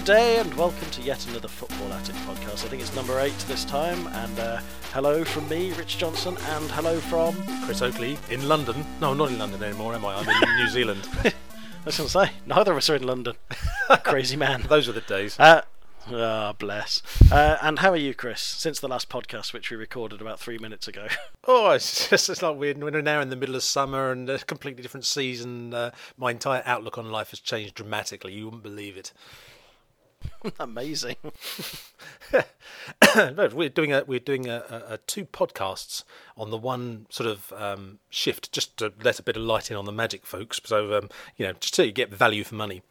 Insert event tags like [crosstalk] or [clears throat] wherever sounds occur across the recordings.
Good day and welcome to yet another Football Attic podcast. I think it's number eight this time. And uh, hello from me, Rich Johnson, and hello from. Chris Oakley in London. No, I'm not in London anymore, am I? I'm in New Zealand. [laughs] I was going to say, neither of us are in London. Crazy man. [laughs] Those were the days. Uh, Ah, bless. Uh, and how are you, Chris? Since the last podcast, which we recorded about three minutes ago. [laughs] Oh, it's just it's like weird. We're now in the middle of summer and a completely different season. Uh, my entire outlook on life has changed dramatically. You wouldn't believe it. [laughs] Amazing. [laughs] no, we're doing a we're doing a, a, a, two podcasts on the one sort of um, shift, just to let a bit of light in on the magic, folks. So um, you know, just so you get value for money.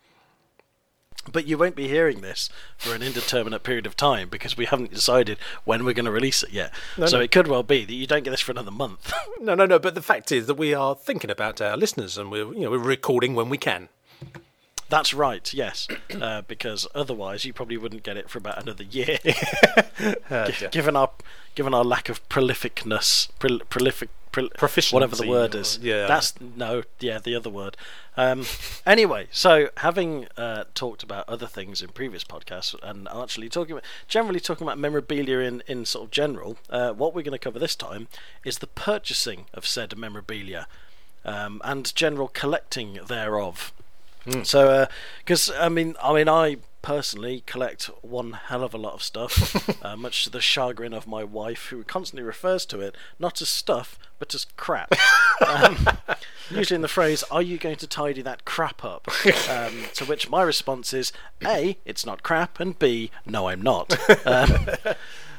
But you won't be hearing this for an indeterminate period of time because we haven't decided when we're going to release it yet. No, so no. it could well be that you don't get this for another month. [laughs] no, no, no. But the fact is that we are thinking about our listeners and we're you know we're recording when we can. That's right, yes, uh, [coughs] because otherwise you probably wouldn't get it for about another year. [laughs] uh, given our given our lack of prolificness, pro- prolific, pro- whatever the word is. Yeah, that's no, yeah, the other word. Um, [laughs] anyway, so having uh, talked about other things in previous podcasts and actually talking about generally talking about memorabilia in in sort of general, uh, what we're going to cover this time is the purchasing of said memorabilia um, and general collecting thereof. Mm. So, because uh, I mean, I mean, I personally collect one hell of a lot of stuff, [laughs] uh, much to the chagrin of my wife, who constantly refers to it not as stuff but as crap. [laughs] um, usually in the phrase, "Are you going to tidy that crap up?" Um, to which my response is, "A, it's not crap," and B, no, I'm not. [laughs] Um,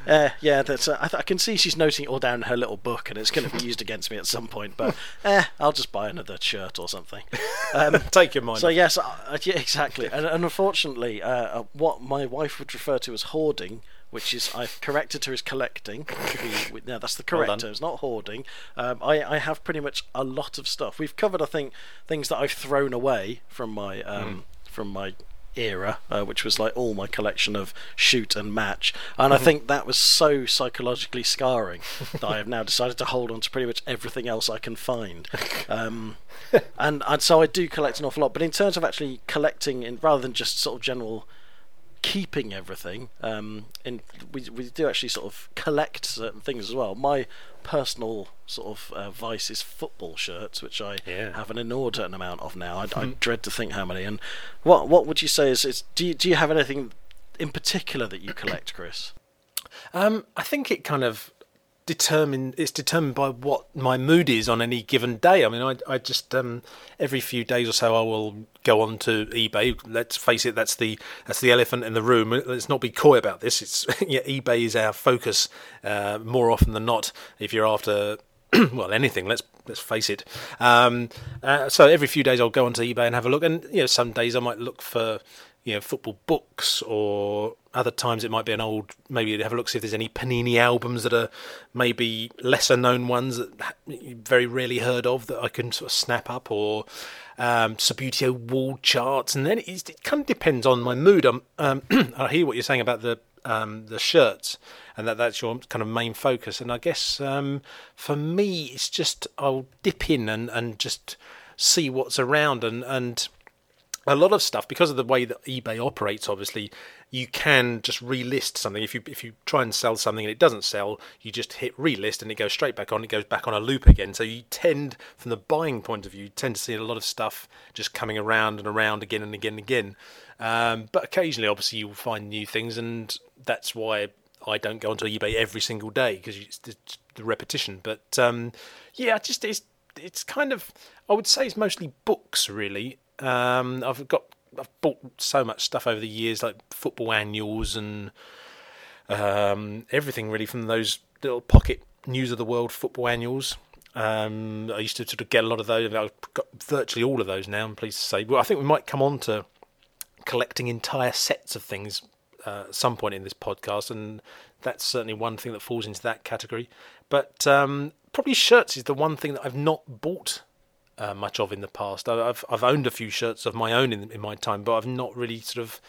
uh, yeah, that's. Uh, I, th- I, can see she's noting it all down in her little book, and it's going to be used against me at some point. But [laughs] eh, I'll just buy another shirt or something. Um, [laughs] Take your mind. So yes, uh, yeah, exactly. And, and unfortunately, uh, uh, what my wife would refer to as hoarding which is I've corrected her as collecting. Be, [laughs] no, that's the correct well term. It's not hoarding. Um, I, I have pretty much a lot of stuff. We've covered, I think, things that I've thrown away from my um, mm. from my era, uh, which was like all my collection of shoot and match. And I mm-hmm. think that was so psychologically scarring that I have now decided to hold on to pretty much everything else I can find. [laughs] Um, and, and so I do collect an awful lot. But in terms of actually collecting, in rather than just sort of general keeping everything. Um, and we we do actually sort of collect certain things as well. My personal sort of uh, vice is football shirts, which I yeah. have an inordinate amount of now. I, I, mm-hmm. dread to think how many. And what what would you say is, is do you, do you have anything in particular that you collect, Chris? Um, I think it kind of determined it's determined by what my mood is on any given day. I mean, I I just um, every few days or so I will go on to eBay. Let's face it, that's the that's the elephant in the room. Let's not be coy about this. It's [laughs] yeah, eBay is our focus uh, more often than not. If you're after [clears throat] well anything, let's let's face it. Um, uh, so every few days I'll go onto eBay and have a look, and you know some days I might look for you know football books or other times it might be an old maybe have a look see if there's any panini albums that are maybe lesser known ones that you very rarely heard of that i can sort of snap up or um, Subbuteo wall charts. And then it, it, kind of depends on my mood. Um, [clears throat] i hear what you're saying about the um, the shirts and that that's your kind of main focus. And i guess um, for me it's just i'll dip in and, and just see what's around. And and a lot of stuff because of the way that eBay operates. Obviously, you can just relist something. If you if you try and sell something and it doesn't sell, you just hit relist and it goes straight back on. It goes back on a loop again. So you tend, from the buying point of view, tend to see a lot of stuff just coming around and around again and again and again. Um, but occasionally, obviously, you'll find new things, and that's why I don't go onto eBay every single day because it's the, the repetition. But um, yeah, just it's it's kind of I would say it's mostly books really um, I've got I've bought so much stuff over the years, like football annuals and um, everything really from those little pocket news of the world football annuals. Um, I used to sort of get a lot of those. I've got virtually all of those now. I'm pleased to say. Well, I think we might come on to collecting entire sets of things uh, at some point in this podcast, and that's certainly one thing that falls into that category. But um, probably shirts is the one thing that I've not bought uh, much of in the past. I've I've owned a few shirts of my own in in my time, but I've not really sort of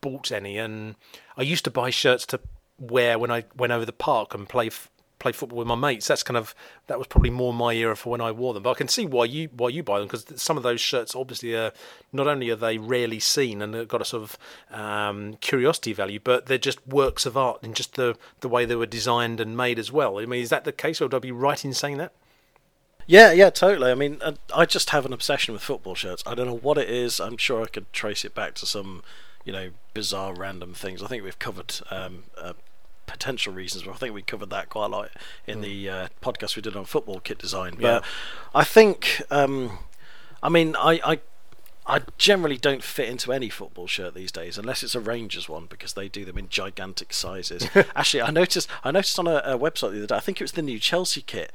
bought any. And I used to buy shirts to wear when I went over the park and play f- played football with my mates. That's kind of that was probably more my era for when I wore them. But I can see why you why you buy them because some of those shirts obviously are not only are they rarely seen and they've got a sort of um, curiosity value, but they're just works of art in just the the way they were designed and made as well. I mean, is that the case, or would I be right in saying that? Yeah, yeah, totally. I mean, uh, I just have an obsession with football shirts. I don't know what it is. I'm sure I could trace it back to some, you know, bizarre random things. I think we've covered um, uh, potential reasons, but I think we covered that quite a lot in mm. the uh, podcast we did on football kit design. But yeah. I think, um, I mean, I, I I generally don't fit into any football shirt these days, unless it's a Rangers one because they do them in gigantic sizes. [laughs] Actually, I noticed I noticed on a, a, website the other day. I think it was the new Chelsea kit,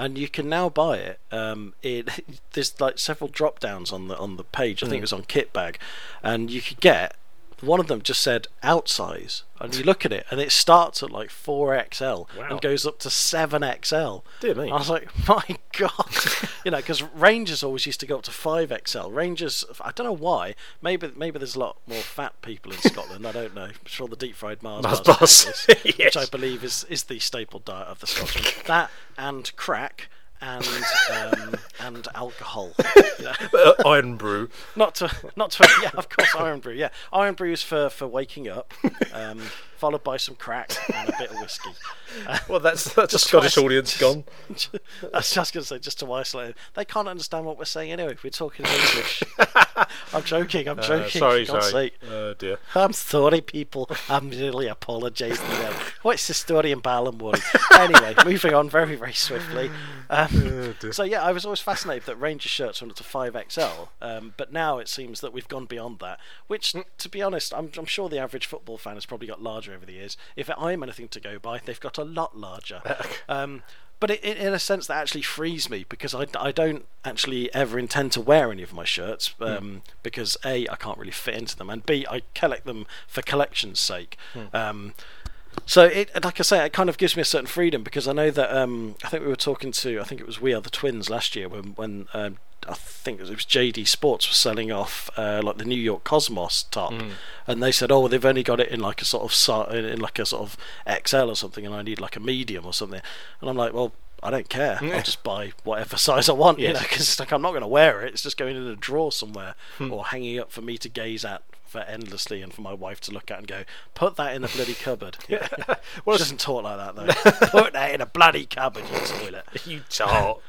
and you can now buy it. Um, it [laughs] there's like several drop downs on the on the page. I think mm. it was on Kitbag, and you could get one of them just said outsize, and you look at it, and it starts at like four XL wow. and goes up to seven XL. Dear me! I was like, [laughs] my god, [laughs] you know, because Rangers always used to go up to five XL. Rangers, I don't know why. Maybe maybe there's a lot more fat people in Scotland. I don't know. I'm sure the deep fried Mars, Mars bars, [laughs] yes. which I believe is is the staple diet of the Scotsman. that and crack and um, and alcohol. uh, Irn-Bru. Not to not to yeah, of course Irn-Bru. Yeah, Irn-Bru is for for waking up. Um, followed by some crack and a bit of whiskey. Uh, [laughs] well, that's [laughs] that's a Scottish audience gone. [laughs] I was just going to say, just to isolate, they can't understand what we're saying anyway. If We're talking English. I'm joking. I'm uh, joking. Uh, sorry, sorry. Oh dear. I'm sorry, people. I'm really apologising to them. What's the story in Balamory? anyway, moving on very, very swiftly. Um, oh so yeah, I was always fascinated that Ranger shirts went up to five XL, um, but now it seems that we've gone beyond that. Which, mm. to be honest, I'm, I'm sure the average football fan has probably got larger over the years. If I'm anything to go by, they've got a lot larger. [laughs] um, but it, it, in a sense, that actually frees me because I, I don't actually ever intend to wear any of my shirts hmm. um, mm. because A, I can't really fit into them, and B, I collect them for collection's sake. Mm. Um, so it, like I say, it kind of gives me a certain freedom because I know that um, I think we were talking to I think it was We Are the Twins last year when when um, I think it was JD Sports was selling off uh, like the New York Cosmos top, mm. and they said, oh, they've only got it in like a sort of in like a sort of XL or something, and I need like a medium or something, and I'm like, well. I don't care. Yeah. I'll just buy whatever [laughs] size I want, yes. you know, because like I'm not going to wear it. It's just going in a drawer somewhere hmm. or hanging up for me to gaze at for endlessly and for my wife to look at and go, put that in the bloody cupboard. [laughs] Yeah. [laughs] well, she doesn't talk like that though. put that in a bloody cupboard, you toilet. you tart.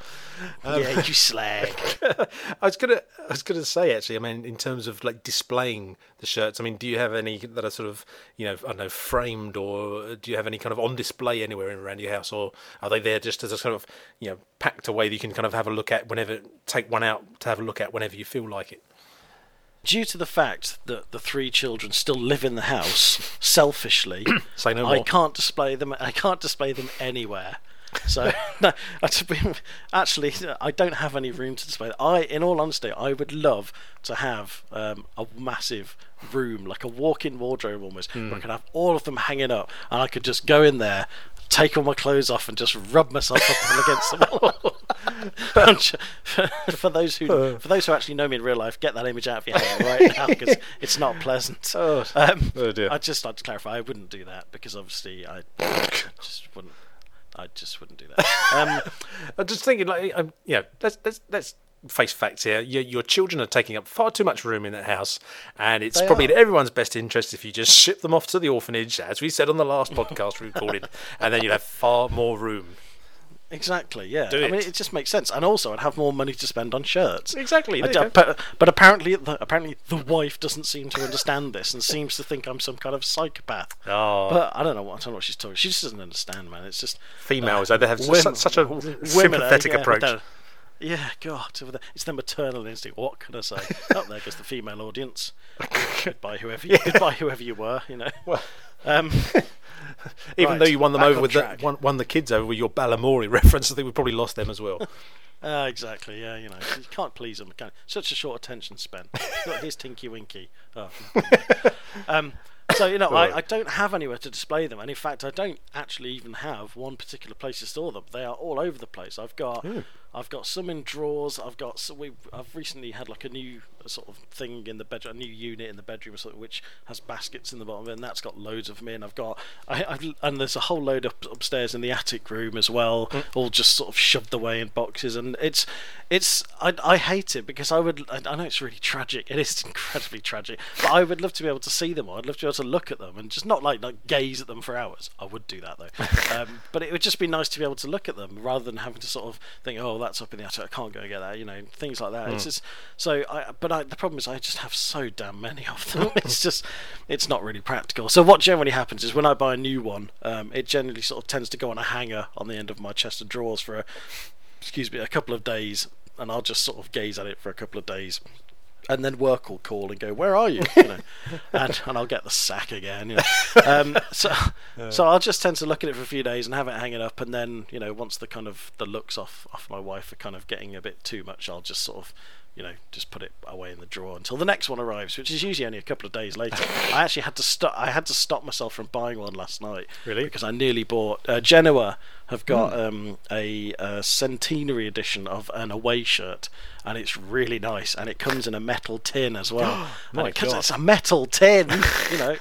Um, yeah, you slag. [laughs] I was gonna, I was gonna say actually. I mean, in terms of like displaying the shirts, I mean, do you have any that are sort of, you know, I don't know, framed, or do you have any kind of on display anywhere around your house, or are they there just as a sort of, you know, packed away that you can kind of have a look at whenever, take one out to have a look at whenever you feel like it? Due to the fact that the three children still live in the house, selfishly, [clears throat] no I can't display them. I can't display them anywhere. [laughs] So no, actually, I don't have any room to display. I, in all honesty, I would love to have um, a massive room, like a walk-in wardrobe almost, mm. where I hmm. could have all of them hanging up, and I could just go in there, take all my clothes off, and just rub myself up against the wall. [laughs] [laughs] for those who for those who actually know me in real life, get that image out of your head right now because it's not pleasant. Oh, um, oh dear! I just like to clarify, I wouldn't do that because obviously I [coughs] just wouldn't I just wouldn't do that. [laughs] Um, I'm just thinking, like, um, yeah, let's let's let's face facts here. Your, your, children are taking up far too much room in that house, and it's they probably are. in everyone's best interest if you just [laughs] ship them off to the orphanage, as we said on the last [laughs] podcast we recorded, and then you'll have far more room. Exactly. Yeah. Do I it. mean, it just makes sense, and also I'd have more money to spend on shirts. Exactly. but, but apparently, the, apparently the wife doesn't seem to understand this and seems to think I'm some kind of psychopath. Oh. But I don't know what I don't know what she's talking. She just doesn't understand, man. It's just females. Uh, they have women, such, a sympathetic yeah, approach. Yeah, God, it's the maternal instinct. What can I say? [laughs] Up there goes the female audience. [laughs] goodbye, whoever you, yeah. goodbye, whoever you were. You know. Well, um, [laughs] [laughs] Even right, though you won them over with the, won, won, the kids over with your Balamory [laughs] reference, I think we probably lost them as well. Uh, [laughs] exactly. Yeah, you know, you can't please them. Can Such a short attention span. Here's Tinky Winky. Oh. um, so you know, I, I, don't have anywhere to display them, and in fact, I don't actually even have one particular place to store them. They are all over the place. I've got, I've got some in drawers. I've got so we. I've recently had like a new sort of thing in the bedroom, a new unit in the bedroom, sort of, which has baskets in the bottom, and that's got loads of them in. I've got, I, I've, and there's a whole load up upstairs in the attic room as well, mm. all just sort of shoved away in boxes, and it's, it's. I, I hate it because I would. I, I know it's really tragic. It is [laughs] incredibly tragic, but I would love to be able to see them. Or I'd love to be able to look at them and just not like like gaze at them for hours. I would do that though, [laughs] um, but it would just be nice to be able to look at them rather than having to sort of think, oh, that's up in the attic. I can't go get that. You know, things like that. Mm. It's just so. I, but I, the problem is I just have so damn many of them. [laughs] it's just, it's not really practical. So what generally happens is when I buy a new one, um, it generally sort of tends to go on a hanger on the end of my chest of drawers for a, excuse me, a couple of days, and I'll just sort of gaze at it for a couple of days and then work will call and go, "Where are you?" you know, [laughs] and and I'll get the sack again. You know. [laughs] um, so yeah. so I'll just tend to look at it for a few days and have it hanging up, and then you know once the kind of the looks off off my wife are kind of getting a bit too much, I'll just sort of you know, just put it away in the drawer until the next one arrives, which is usually only a couple of days later. I actually had to stop. I had to stop myself from buying one last night. Really? Because I nearly bought. Uh, Genoa have got mm. um, a, a, centenary edition of an away shirt, and it's really nice. And it comes in a metal tin as well. [gasps] Because it's a metal tin, [laughs] you know,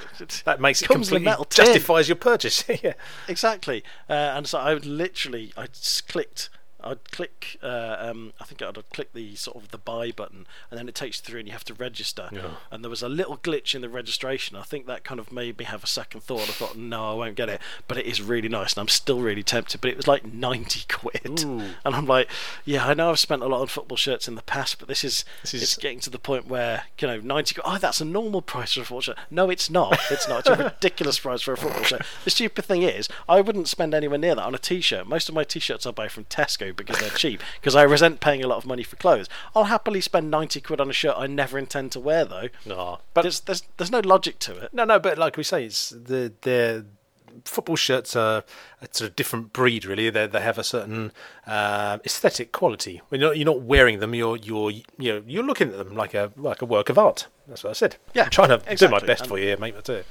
that makes it, comes in a metal tin. justifies your purchase. [laughs] yeah, exactly. Uh, and so I literally I clicked I'd click, uh, um, I think I'd click the sort of the buy button, and then it takes you through, and you have to register. Yeah. And there was a little glitch in the registration. I think that kind of made me have a second thought. I thought, no, I won't get it. But it is really nice, and I'm still really tempted. But it was like ninety [laughs] quid, Ooh. and I'm like, yeah, I know I've spent a lot on football shirts in the past, but this is, this is... it's getting to the point where you know ninety. Oh, that's a normal price for a football shirt. No, it's not. It's not. It's a [laughs] ridiculous price for a football shirt. The stupid thing is, I wouldn't spend anywhere near that on a t-shirt. Most of my t-shirts I buy from Tesco because they're cheap. Because I resent paying a lot of money for clothes. I'll happily spend ninety quid on a shirt I never intend to wear, though. No, but there's there's, there's no logic to it. No, no, but like we say, it's the the football shirts are a sort of different breed, really. They they have a certain uh, aesthetic quality. When you're not, you're not wearing them, you're you're you know you're looking at them like a like a work of art. That's what I said. Yeah, I'm trying to exactly. do my best and for you, here, mate. That's it.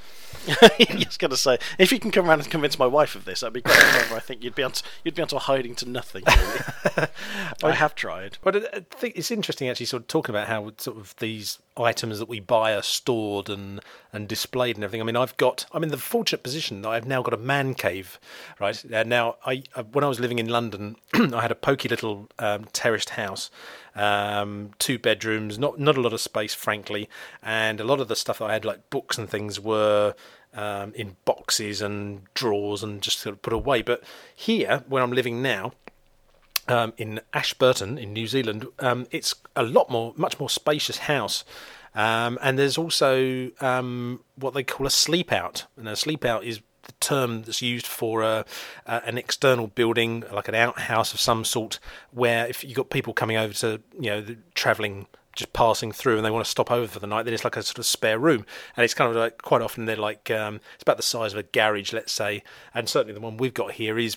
[laughs] I was going to say, if you can come around and convince my wife of this, that'd be great. However, I think you'd be onto, you'd be onto hiding to nothing. Really. [laughs] I have tried, but I think it's interesting actually, sort of talking about how sort of these items that we buy are stored and and displayed and everything. I mean, I've got, I'm in the fortunate position that I've now got a man cave, right? Uh, now, I uh, when I was living in London, [clears throat] I had a pokey little um, terraced house, um, two bedrooms, not not a lot of space, frankly, and a lot of the stuff I had, like books and things, were um, in boxes and drawers and just sort of put away. But here, where I'm living now, um, in Ashburton in New Zealand, um, it's a lot more, much more spacious house. Um, and there's also um, what they call a sleep out. And a sleep out is the term that's used for uh, uh, an external building, like an outhouse of some sort, where if you've got people coming over to, you know, travelling just passing through and they want to stop over for the night, then it's like a sort of spare room. And it's kind of like quite often they're like um, it's about the size of a garage, let's say. And certainly the one we've got here is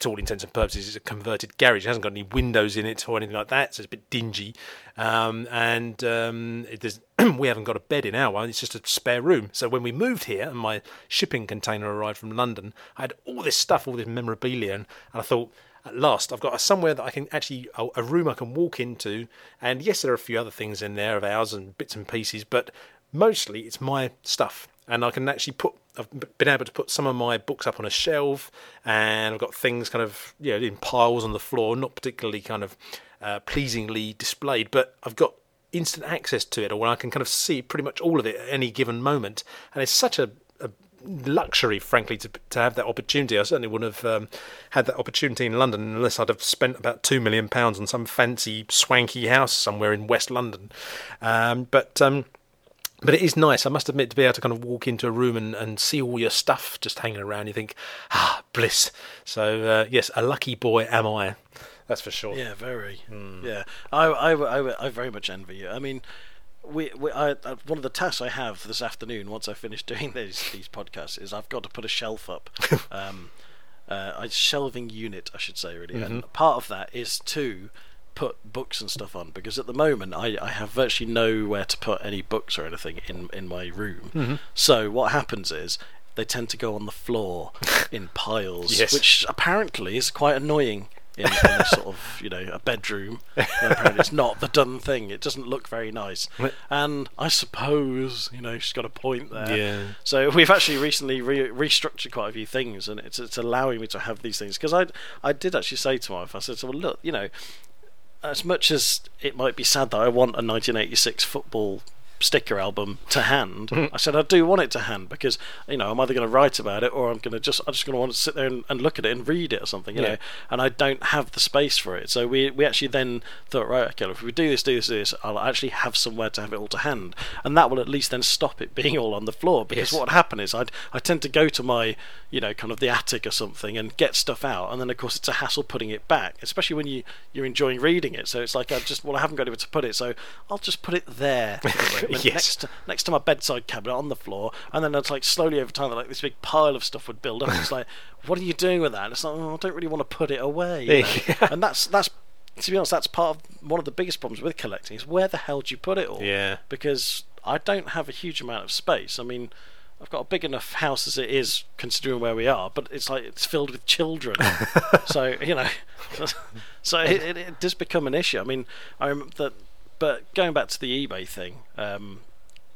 to all intents and purposes, it's a converted garage. It hasn't got any windows in it or anything like that, so it's a bit dingy. Um, and um, [clears throat] we haven't got a bed in our one; it's just a spare room. So when we moved here, and my shipping container arrived from London, I had all this stuff, all this memorabilia, and, and I thought. At last, I've got somewhere that I can actually a, a room I can walk into, and yes, there are a few other things in there of ours and bits and pieces, but mostly it's my stuff and I can actually put. I've been able to put some of my books up on a shelf, and I've got things kind of you know in piles on the floor, not particularly kind of uh, pleasingly displayed, but I've got instant access to it, or I can kind of see pretty much all of it at any given moment, and it's such a, luxury, frankly, to to have that opportunity. I certainly wouldn't have um, had that opportunity in London unless I'd have spent about two million pounds on some fancy, swanky house somewhere in West London. Um, but um, but it is nice, I must admit, to be able to kind of walk into a room and, and see all your stuff just hanging around. You think, ah, bliss. So, uh, yes, a lucky boy am I. That's for sure. Yeah, very. Mm. Yeah, I, I, I, I very much envy you. I mean, we, we I, uh, one of the tasks I have this afternoon, once I finish [laughs] doing these these podcasts, is I've got to put a shelf up, [laughs] um, uh, a shelving unit, I should say, really. Mm-hmm. And part of that is to put books and stuff on because at the moment I, I have virtually nowhere to put any books or anything in, in my room. Mm-hmm. So what happens is they tend to go on the floor [laughs] in piles, yes. which apparently is quite annoying in, in a sort of you know a bedroom. Apparently, it's not the done thing. It doesn't look very nice. And I suppose you know she's got a point there. Yeah. So we've actually recently re- restructured quite a few things, and it's it's allowing me to have these things because I I did actually say to my wife, I said, "So well, look, you know." As much as it might be sad that I want a 1986 football sticker album to hand. Mm-hmm. I said I do want it to hand because you know I'm either going to write about it or I'm going to just I'm just going to want to sit there and, and, look at it and read it or something, you yeah. know. And I don't have the space for it, so we we actually then thought right, okay, if we do this, do this, do this, I'll actually have somewhere to have it all to hand, and that will at least then stop it [laughs] being all on the floor. Because yes. what would happen is I'd I tend to go to my you know kind of the attic or something and get stuff out, and then of course it's a hassle putting it back, especially when you you're enjoying reading it. So it's like I just well I haven't got anywhere to put it, so I'll just put it there. Yes. next to, next to my bedside cabinet on the floor, and then it's like slowly over time, like this big pile of stuff would build up. It's [laughs] like, what are you doing with that? And it's like, oh, I don't really want to put it away. You know? [laughs] and that's that's to be honest, that's part of one of the biggest problems with collecting is where the hell do you put it all? Yeah. Because I don't have a huge amount of space. I mean. I've got a big enough house as it is, considering where we are, but it's like it's filled with children. [laughs] so you know, so it, it, it, does become an issue. I mean, I remember that. But going back to the eBay thing, um,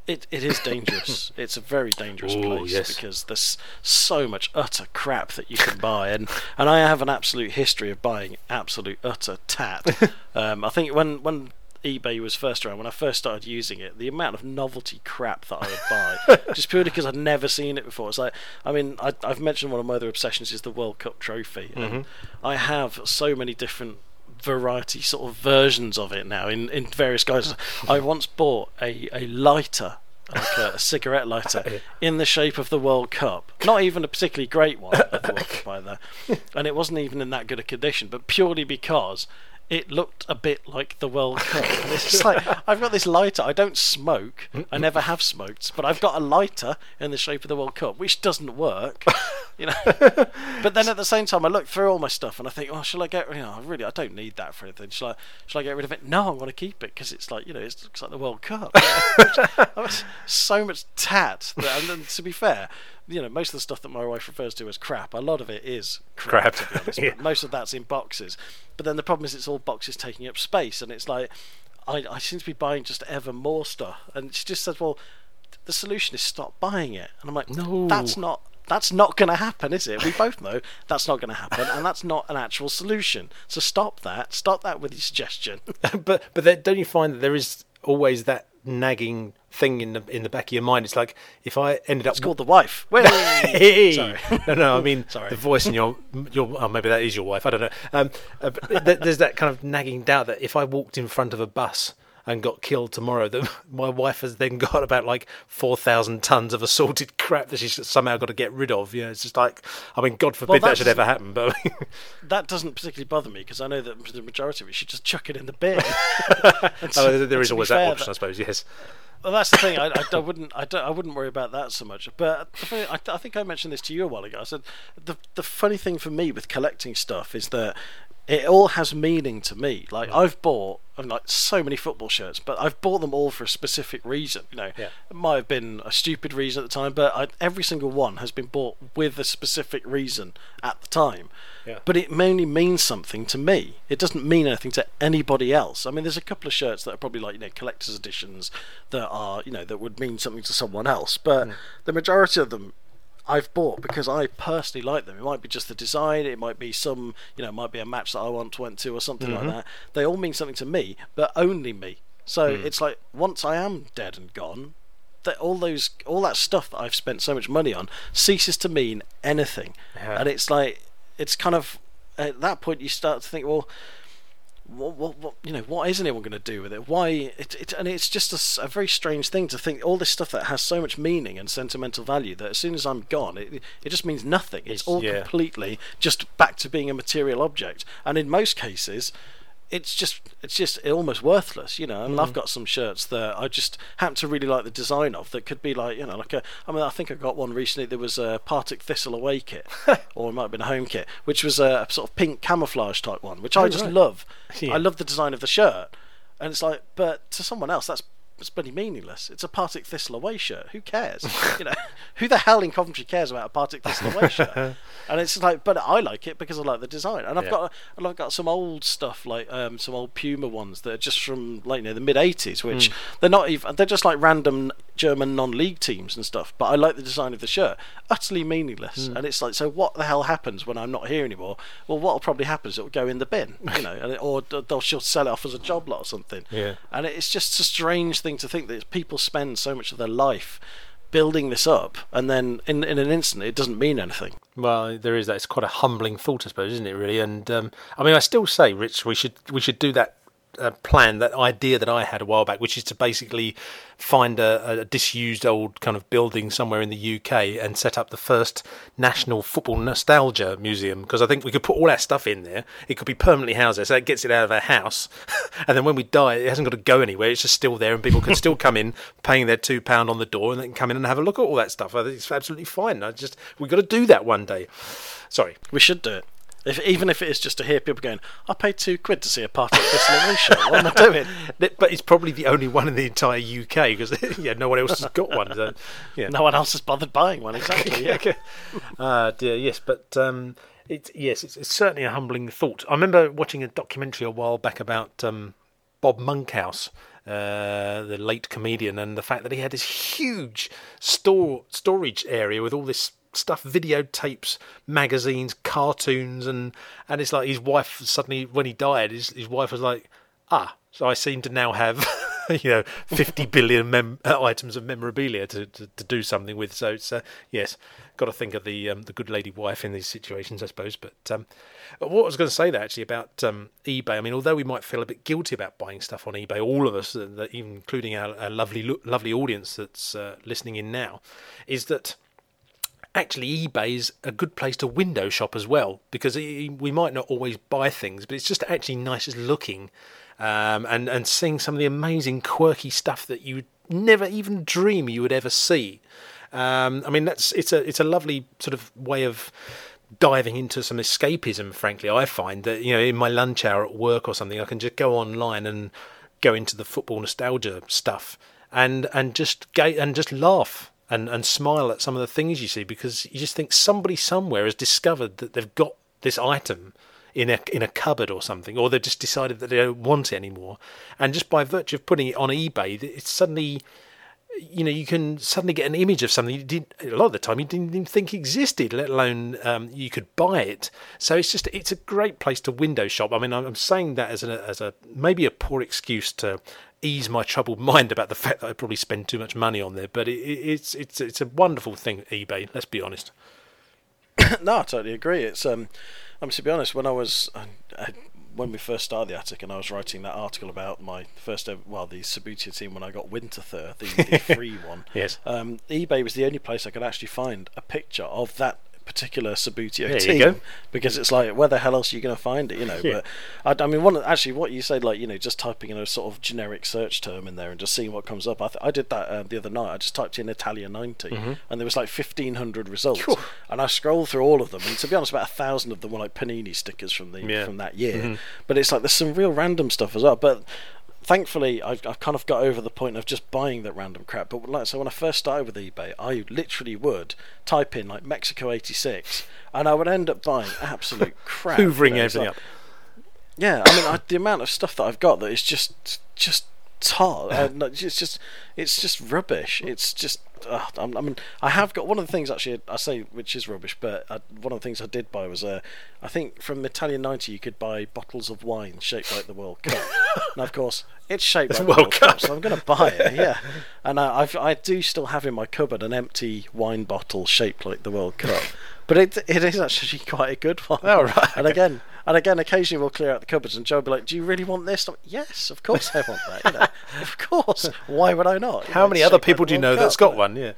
it, it is dangerous. [laughs] it's a very dangerous Ooh, place yes. because there's so much utter crap that you can buy, and, and I have an absolute history of buying absolute utter tat. [laughs] um, I think when when eBay was first around, when I first started using it, the amount of novelty crap that I would buy, [laughs] just purely because I'd never seen it before. It's like, I mean, I, have mentioned one of my other obsessions is the World Cup trophy. Mm-hmm. I have so many different variety sort of versions of it now in, in various guises. I once bought a, a lighter like a, a, cigarette lighter [laughs] in the shape of the World Cup. Not even a particularly great one at the World Cup either, and it wasn't even in that good a condition. But purely because it looked a bit like the World Cup. [laughs] it's just like I've got this lighter. I don't smoke. I never have smoked, but I've got a lighter in the shape of the World Cup, which doesn't work. [laughs] You know. but then at the same time, I look through all my stuff and I think, oh, shall I get? You know, really, I don't need that for anything. Shall I? Shall I get rid of it? No, I want to keep it because it's like you know, it looks like the World Cup. [laughs] so much tat. That, and then, to be fair, you know, most of the stuff that my wife refers to as crap, a lot of it is crap, crap. to be honest. yeah. Most of that's in boxes. But then the problem is it's all boxes taking up space, and it's like I, I seem to be buying just ever more stuff. And she just says, well, the solution is stop buying it. And I'm like, no, that's not that's not going to happen, is it? We both know that's not going to happen, and that's not an actual solution. So stop that. Stop that with your suggestion. [laughs] but but then, don't you find that there is always that nagging thing in the in the back of your mind. It's like if I ended up. It's called the wife. [laughs] Sorry. no, no. I mean [laughs] Sorry. the voice in your your. Oh, maybe that is your wife. I don't know. Um, uh, there's that kind of nagging doubt that if I walked in front of a bus and got killed tomorrow, that [laughs] my wife has then got about like four thousand tons of assorted [laughs] crap that she's somehow got to get rid of. Yeah, it's just like, I mean, God forbid well, that should ever happen. But [laughs] that doesn't particularly bother me because I know that the majority of it should just chuck it in the bin. oh, there is always that option, that, I suppose. Yes. Well, that's the thing. I, I, I wouldn't. I, I wouldn't worry about that so much. But I, I think I mentioned this to you a while ago. I said the the funny thing for me with collecting stuff is that it all has meaning to me. Like I've bought like so many football shirts, but I've bought them all for a specific reason. You know, yeah. it might have been a stupid reason at the time, but I, every single one has been bought with a specific reason at the time. Yeah. But it only means something to me. It doesn't mean anything to anybody else. I mean, there's a couple of shirts that are probably like you know collector's editions that are you know that would mean something to someone else, but mm. the majority of them I've bought because I personally like them. It might be just the design, it might be some, you know, it might be a match that I once went to or something mm-hmm. like that. They all mean something to me, but only me. So mm. it's like once I am dead and gone, that all those all that stuff that I've spent so much money on ceases to mean anything. Yeah. And it's like it's kind of at that point you start to think, well, what, what, what, you know, what is anyone going to do with it? Why? It, it, and it's just a, a, very strange thing to think all this stuff that has so much meaning and sentimental value that as soon as I'm gone, it, it just means nothing. It's, it's all yeah. completely just back to being a material object. And in most cases, it's just it's just almost worthless, you know. And mm. I've got some shirts that I just happen to really like the design of that could be like you know like a. I mean, I think I got one recently. There was a Partick Thistle away kit, [laughs] or it might have been a home kit, which was a sort of pink camouflage type one, which oh, I just right. love. [laughs] Yeah. I love the design of the shirt, and it's like, but to someone else, that's it's bloody meaningless. It's a Partick Thistle away shirt. Who cares? you know, [laughs] who the hell in Coventry cares about a Partick Thistle away shirt? [laughs] And it's like, but I like it because I like the design. And I've yeah. got, and I've got some old stuff like um, some old Puma ones that are just from like you know the mid '80s, which mm. they're not even. They're just like random German non-league teams and stuff. But I like the design of the shirt. Utterly meaningless. Mm. And it's like, so what the hell happens when I'm not here anymore? Well, what'll probably happen is it'll go in the bin, you [laughs] know, and it, or they'll she'll sell it off as a job lot or something. Yeah. And it's just a strange thing to think that people spend so much of their life building this up, and then in in an instant, it doesn't mean anything. Well, there is that. It's quite a humbling thought, I suppose, isn't it? Really, and um, I mean, I still say, Rich, we should we should do that uh, plan, that idea that I had a while back, which is to basically find a, a, disused old kind of building somewhere in the UK and set up the first national football nostalgia museum. Because I think we could put all our stuff in there. It could be permanently housed there, so it gets it out of our house. [laughs] and then when we die, it hasn't got to go anywhere. It's just still there, and people can still come in, paying their two pound on the door, and they can come in and have a look at all that stuff. I think it's absolutely fine. I just we've got to do that one day. Sorry, we should do it. If, even if it is just to hear people going, I paid two quid to see a Partick Thistle show. What am I doing? [laughs] But it's probably the only one in the entire UK because [laughs] yeah, no one else has got one. So, yeah. No one else has bothered buying one. Exactly. Yeah. uh, [laughs] dear, yes, but um, it's yes, it's, it's, certainly a humbling thought. I remember watching a documentary a while back about um, Bob Monkhouse. Uh, the late comedian, and the fact that he had this huge store storage area with all this stuff, videotapes, magazines, cartoons, and and it's like his wife suddenly when he died, his his wife was like, ah, so I seem to now have. [laughs] you know, 50 [laughs] billion mem- uh, items of memorabilia to, to, to, do something with. So it's uh, yes, got to think of the um, the good lady wife in these situations, I suppose. But um, what I was going to say there actually about um, eBay. I mean, although we might feel a bit guilty about buying stuff on eBay, all of us, uh, including our, our lovely lovely audience that's uh, listening in now, is that actually eBay is a good place to window shop as well because we might not always buy things, but it's just actually nice as looking um, and and seeing some of the amazing quirky stuff that you never even dream you would ever see. Um, I mean, that's it's a it's a lovely sort of way of diving into some escapism. Frankly, I find that you know in my lunch hour at work or something, I can just go online and go into the football nostalgia stuff and and just ga- and just laugh and, and smile at some of the things you see because you just think somebody somewhere has discovered that they've got this item in a in a cupboard or something, or they've just decided that they don't want it anymore, and just by virtue of putting it on eBay, it's suddenly you know you can suddenly get an image of something you did a lot of the time you didn't even think existed let alone um, you could buy it so it's just it's a great place to window shop i mean i'm saying that as a as a maybe a poor excuse to ease my troubled mind about the fact that I probably spend too much money on there. But it, it's it's it's a wonderful thing, eBay. Let's be honest. [coughs] no, I totally agree. It's um, I mean to be honest, when I was I, I, when we first started the attic, and I was writing that article about my first ever, well, the Subbuteo team when I got Winterthur, the, the [laughs] free one. Yes. Um, eBay was the only place I could actually find a picture of that particular Subbuteo there team because it's like where the hell else are you going to find it you know yeah. but I, I, mean one of, actually what you said like you know just typing in a sort of generic search term in there and just seeing what comes up I, th- I did that uh, the other night I just typed in Italia 90 mm-hmm. and there was like 1500 results Whew. and I scrolled through all of them and to be honest about a thousand of them were like Panini stickers from the yeah. from that year mm-hmm. but it's like there's some real random stuff as well but thankfully, I've, I've kind of got over the point of just buying that random crap. But like, so when I first started with eBay, I literally would type in like Mexico '86, and I would end up buying absolute [laughs] crap. Hoovering you know, everything like, up. Yeah, I mean, I, the amount of stuff that I've got that is just just tar. Uh, it's just it's just rubbish. It's just uh, I mean I have got one of the things actually I say which is rubbish, but I, one of the things I did buy was uh, I think from Italian ninety you could buy bottles of wine shaped like the World Cup. [laughs] and of course it's shaped it's like the World Cup. Cup, so I'm going to buy it. [laughs] Yeah, and I, I've, I do still have in my cupboard an empty wine bottle shaped like the World Cup. [laughs] But it it is actually quite a good one. Oh right. And again, and again, occasionally we'll clear out the cupboards, and Joe will be like, "Do you really want this?" Like, yes, of course I want that. You know, [laughs] of course. Why would I not? You how know, many other people do you know that's got one? Yeah.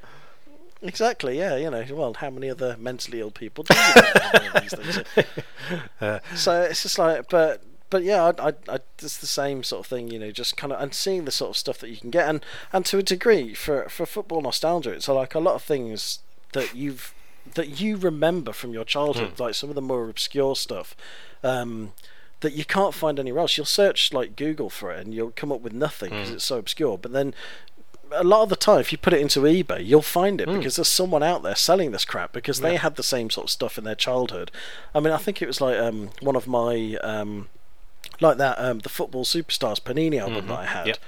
Exactly. Yeah. You know. Well, how many other mentally ill people do you know these things? Uh, [laughs] [laughs] so it's just like, but but yeah, I, I, I, it's the same sort of thing, you know, just kind of and seeing the sort of stuff that you can get, and and to a degree, for for football nostalgia, it's like a lot of things that you've that you remember from your childhood, mm. like some of the more obscure stuff. Um, that you can't find anywhere else. You'll search like Google for it and you'll come up with nothing because mm. it's so obscure. But then a lot of the time, if you put it into eBay, you'll find it mm. because there's someone out there selling this crap because yeah. they had the same sort of stuff in their childhood. I mean, I think it was like um, one of my um, like that um, the football superstars Panini album mm-hmm. that I had. Yep.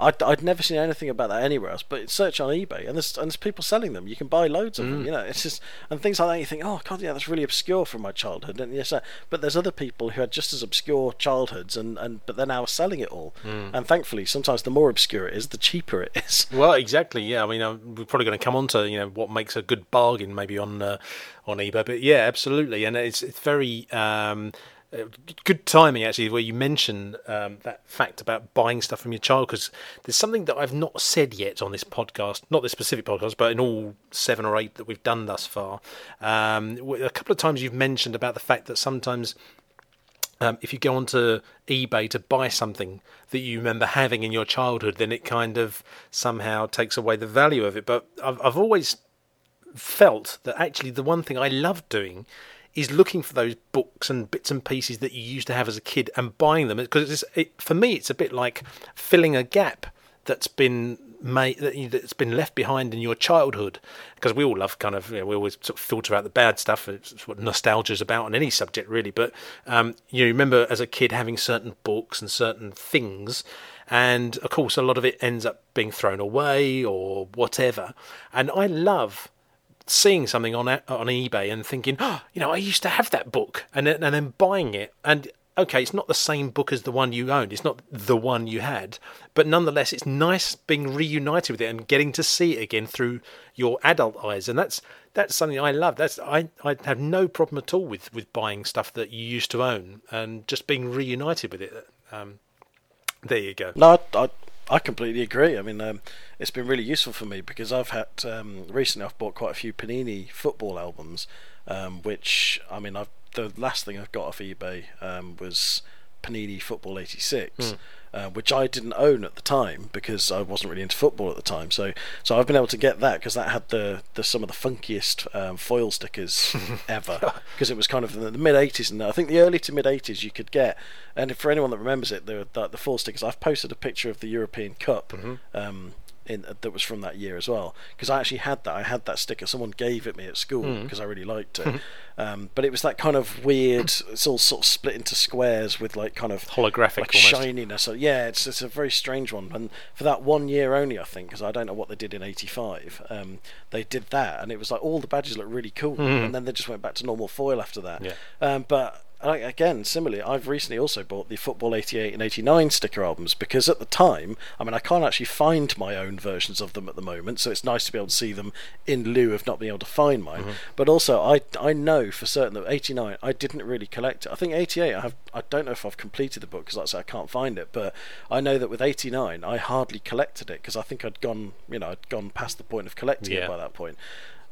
I'd, I'd never seen anything about that anywhere else. But search on eBay, and there's and there's people selling them. You can buy loads of mm. them. You know, it's just and things like that. You think, oh god, yeah, that's really obscure from my childhood. And yes, uh, but there's other people who had just as obscure childhoods, and, and but they're now selling it all. Mm. And thankfully, sometimes the more obscure it is, the cheaper it is. [laughs] Well, exactly. Yeah, I mean, we're probably going to come on to you know what makes a good bargain maybe on uh, on eBay, but yeah, absolutely, and it's it's very. Um, uh, good timing actually where you mention um, that fact about buying stuff from your child because there's something that I've not said yet on this podcast not this specific podcast but in all seven or eight that we've done thus far um, a couple of times you've mentioned about the fact that sometimes um, if you go onto eBay to buy something that you remember having in your childhood, then it kind of somehow takes away the value of it. But I've, I've always felt that actually the one thing I love doing is looking for those books and bits and pieces that you used to have as a kid and buying them. Because it, for me it's a bit like filling a gap that's been made that's been left behind in your childhood. Because we all love kind of you know, we always sort of filter out the bad stuff it's what nostalgia is about on any subject really. But um, you remember as a kid having certain books and certain things and of course a lot of it ends up being thrown away or whatever. And i love seeing something on on eBay and thinking, oh, you know, I used to have that book, and then, and then buying it, and okay, it's not the same book as the one you owned. It's not the one you had, but nonetheless, it's nice being reunited with it and getting to see it again through your adult eyes, and that's that's something I love. That's I I have no problem at all with with buying stuff that you used to own and just being reunited with it. Um, there you go. No, I, I completely agree. I mean, um, it's been really useful for me because I've had um, recently I've bought quite a few Panini football albums, um, which I mean I've the last thing I've got off eBay um, was Panini Football '86. Mm uh, which I didn't own at the time because I wasn't really into football at the time. So, so I've been able to get that because that had the, the some of the funkiest um, foil stickers [laughs] ever. Because it was kind of the, the mid '80s, and I think the early to mid '80s you could get. And for anyone that remembers it, the the, the foil stickers. I've posted a picture of the European Cup. Mm-hmm. Um, in, uh, that was from that year as well because I actually had that. I had that sticker. Someone gave it me at school mm. because I really liked it. um, but it was that kind of weird. It's all sort of split into squares with like kind of holographic like shininess. So yeah, it's it's a very strange one. And for that one year only, I think, because I don't know what they did in '85. Um, they did that, and it was like all the badges looked really cool, mm. and then they just went back to normal foil after that. Yeah. Um, but again, similarly, I've recently also bought the Football 88 and 89 sticker albums because at the time, I mean, I can't actually find my own versions of them at the moment, so it's nice to be able to see them in lieu of not being able to find mine. Mm-hmm. But also, I, I know for certain that 89, I didn't really collect it. I think 88, I have I don't know if I've completed the book because like I say, I can't find it, but I know that with 89, I hardly collected it because I think I'd gone, you know, I'd gone past the point of collecting yeah. it by that point.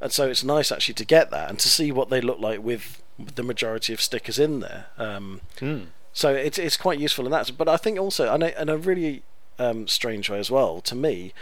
And so it's nice actually to get that and to see what they look like with the majority of stickers in there. Um, mm. So it's it's quite useful in that. But I think also, in a, in a really um, strange way as well, to me,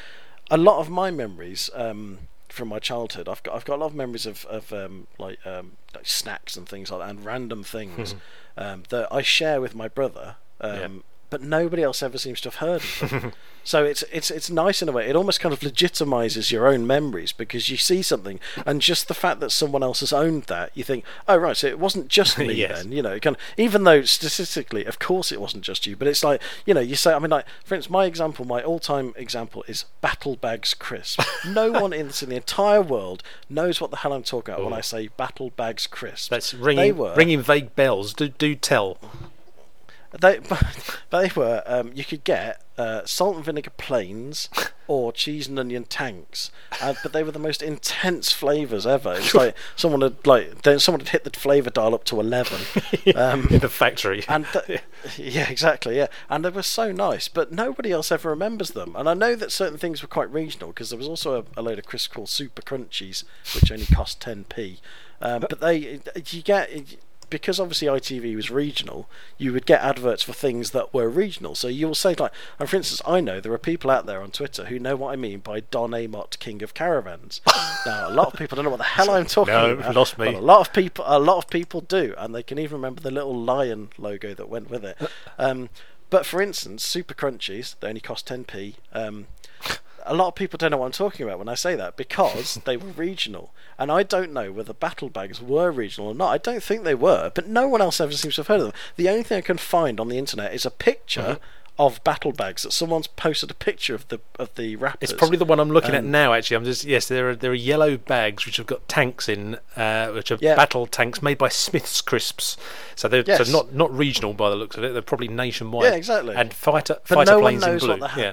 a lot of my memories um, from my childhood, I've got I've got a lot of memories of of um, like, um, like snacks and things like that, and random things um, that I share with my brother. Yep but nobody else ever seems to have heard of them. [laughs] so it's it's it's nice in a way. It almost kind of legitimizes your own memories because you see something, and just the fact that someone else has owned that, you think, oh right, so it wasn't just [laughs] me yes. then. You know, kind of, even though statistically, of course, it wasn't just you, but it's like you know, you say, I mean, like for instance, my example, my all-time example is Battle Bags Crisp. no [laughs] one in, in the entire world knows what the hell I'm talking about Ooh. when I say Battle Bags Crisp. That's ringing, ringing vague bells. Do do tell. They, [laughs] but they were. Um, you could get uh, salt and vinegar plains [laughs] or cheese and onion tanks, uh, but they were the most intense flavors ever. It's [laughs] like someone had like then someone had hit the flavor dial up to eleven um, in the factory, and th- yeah, exactly, yeah, and they were so nice, but nobody else ever remembers them. And I know that certain things were quite regional because there was also a, a load of crisps called Super Crunchies, which only cost ten p. Um, but they, you get because obviously ITV was regional, you would get adverts for things that were regional. So you'll say like, and for instance, I know there are people out there on Twitter who know what I mean by Don Amott, King of Caravans. [laughs] now a lot of people don't know what the hell I'm talking no, about. lost me. But a lot of people, a lot of people do, and they can even remember the little lion logo that went with it. Um, but for instance, Super Crunchies, they only cost 10p. Um, a lot of people don't know what I'm talking about when I say that because [laughs] they were regional. And I don't know whether battle bags were regional or not. I don't think they were, but no one else ever seems to have heard of them. The only thing I can find on the internet is a picture mm-hmm. of battle bags that someone's posted a picture of the of the wrappers. It's probably the one I'm looking um, at now. Actually, I'm just yes, there are there are yellow bags which have got tanks in, uh, which are yeah. battle tanks made by Smith's Crisps. So they're yes. so not not regional by the looks of it. They're probably nationwide. Yeah, exactly. And fighter but fighter no planes in blue. yeah.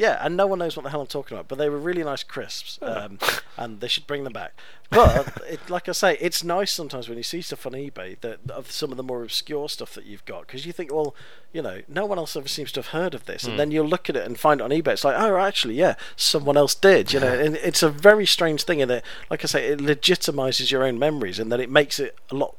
Yeah, and no one knows what the hell I'm talking about, but they were really nice crisps, um, and they should bring them back. But [laughs] it, like I say, it's nice sometimes when you see stuff on eBay that of some of the more obscure stuff that you've got, because you think, well, you know, no one else ever seems to have heard of this, and hmm. then you'll look at it and find it on eBay. It's like, oh, actually, yeah, someone else did. You know, [laughs] and it's a very strange thing, and it, like I say, it legitimizes your own memories, and then it makes it a lot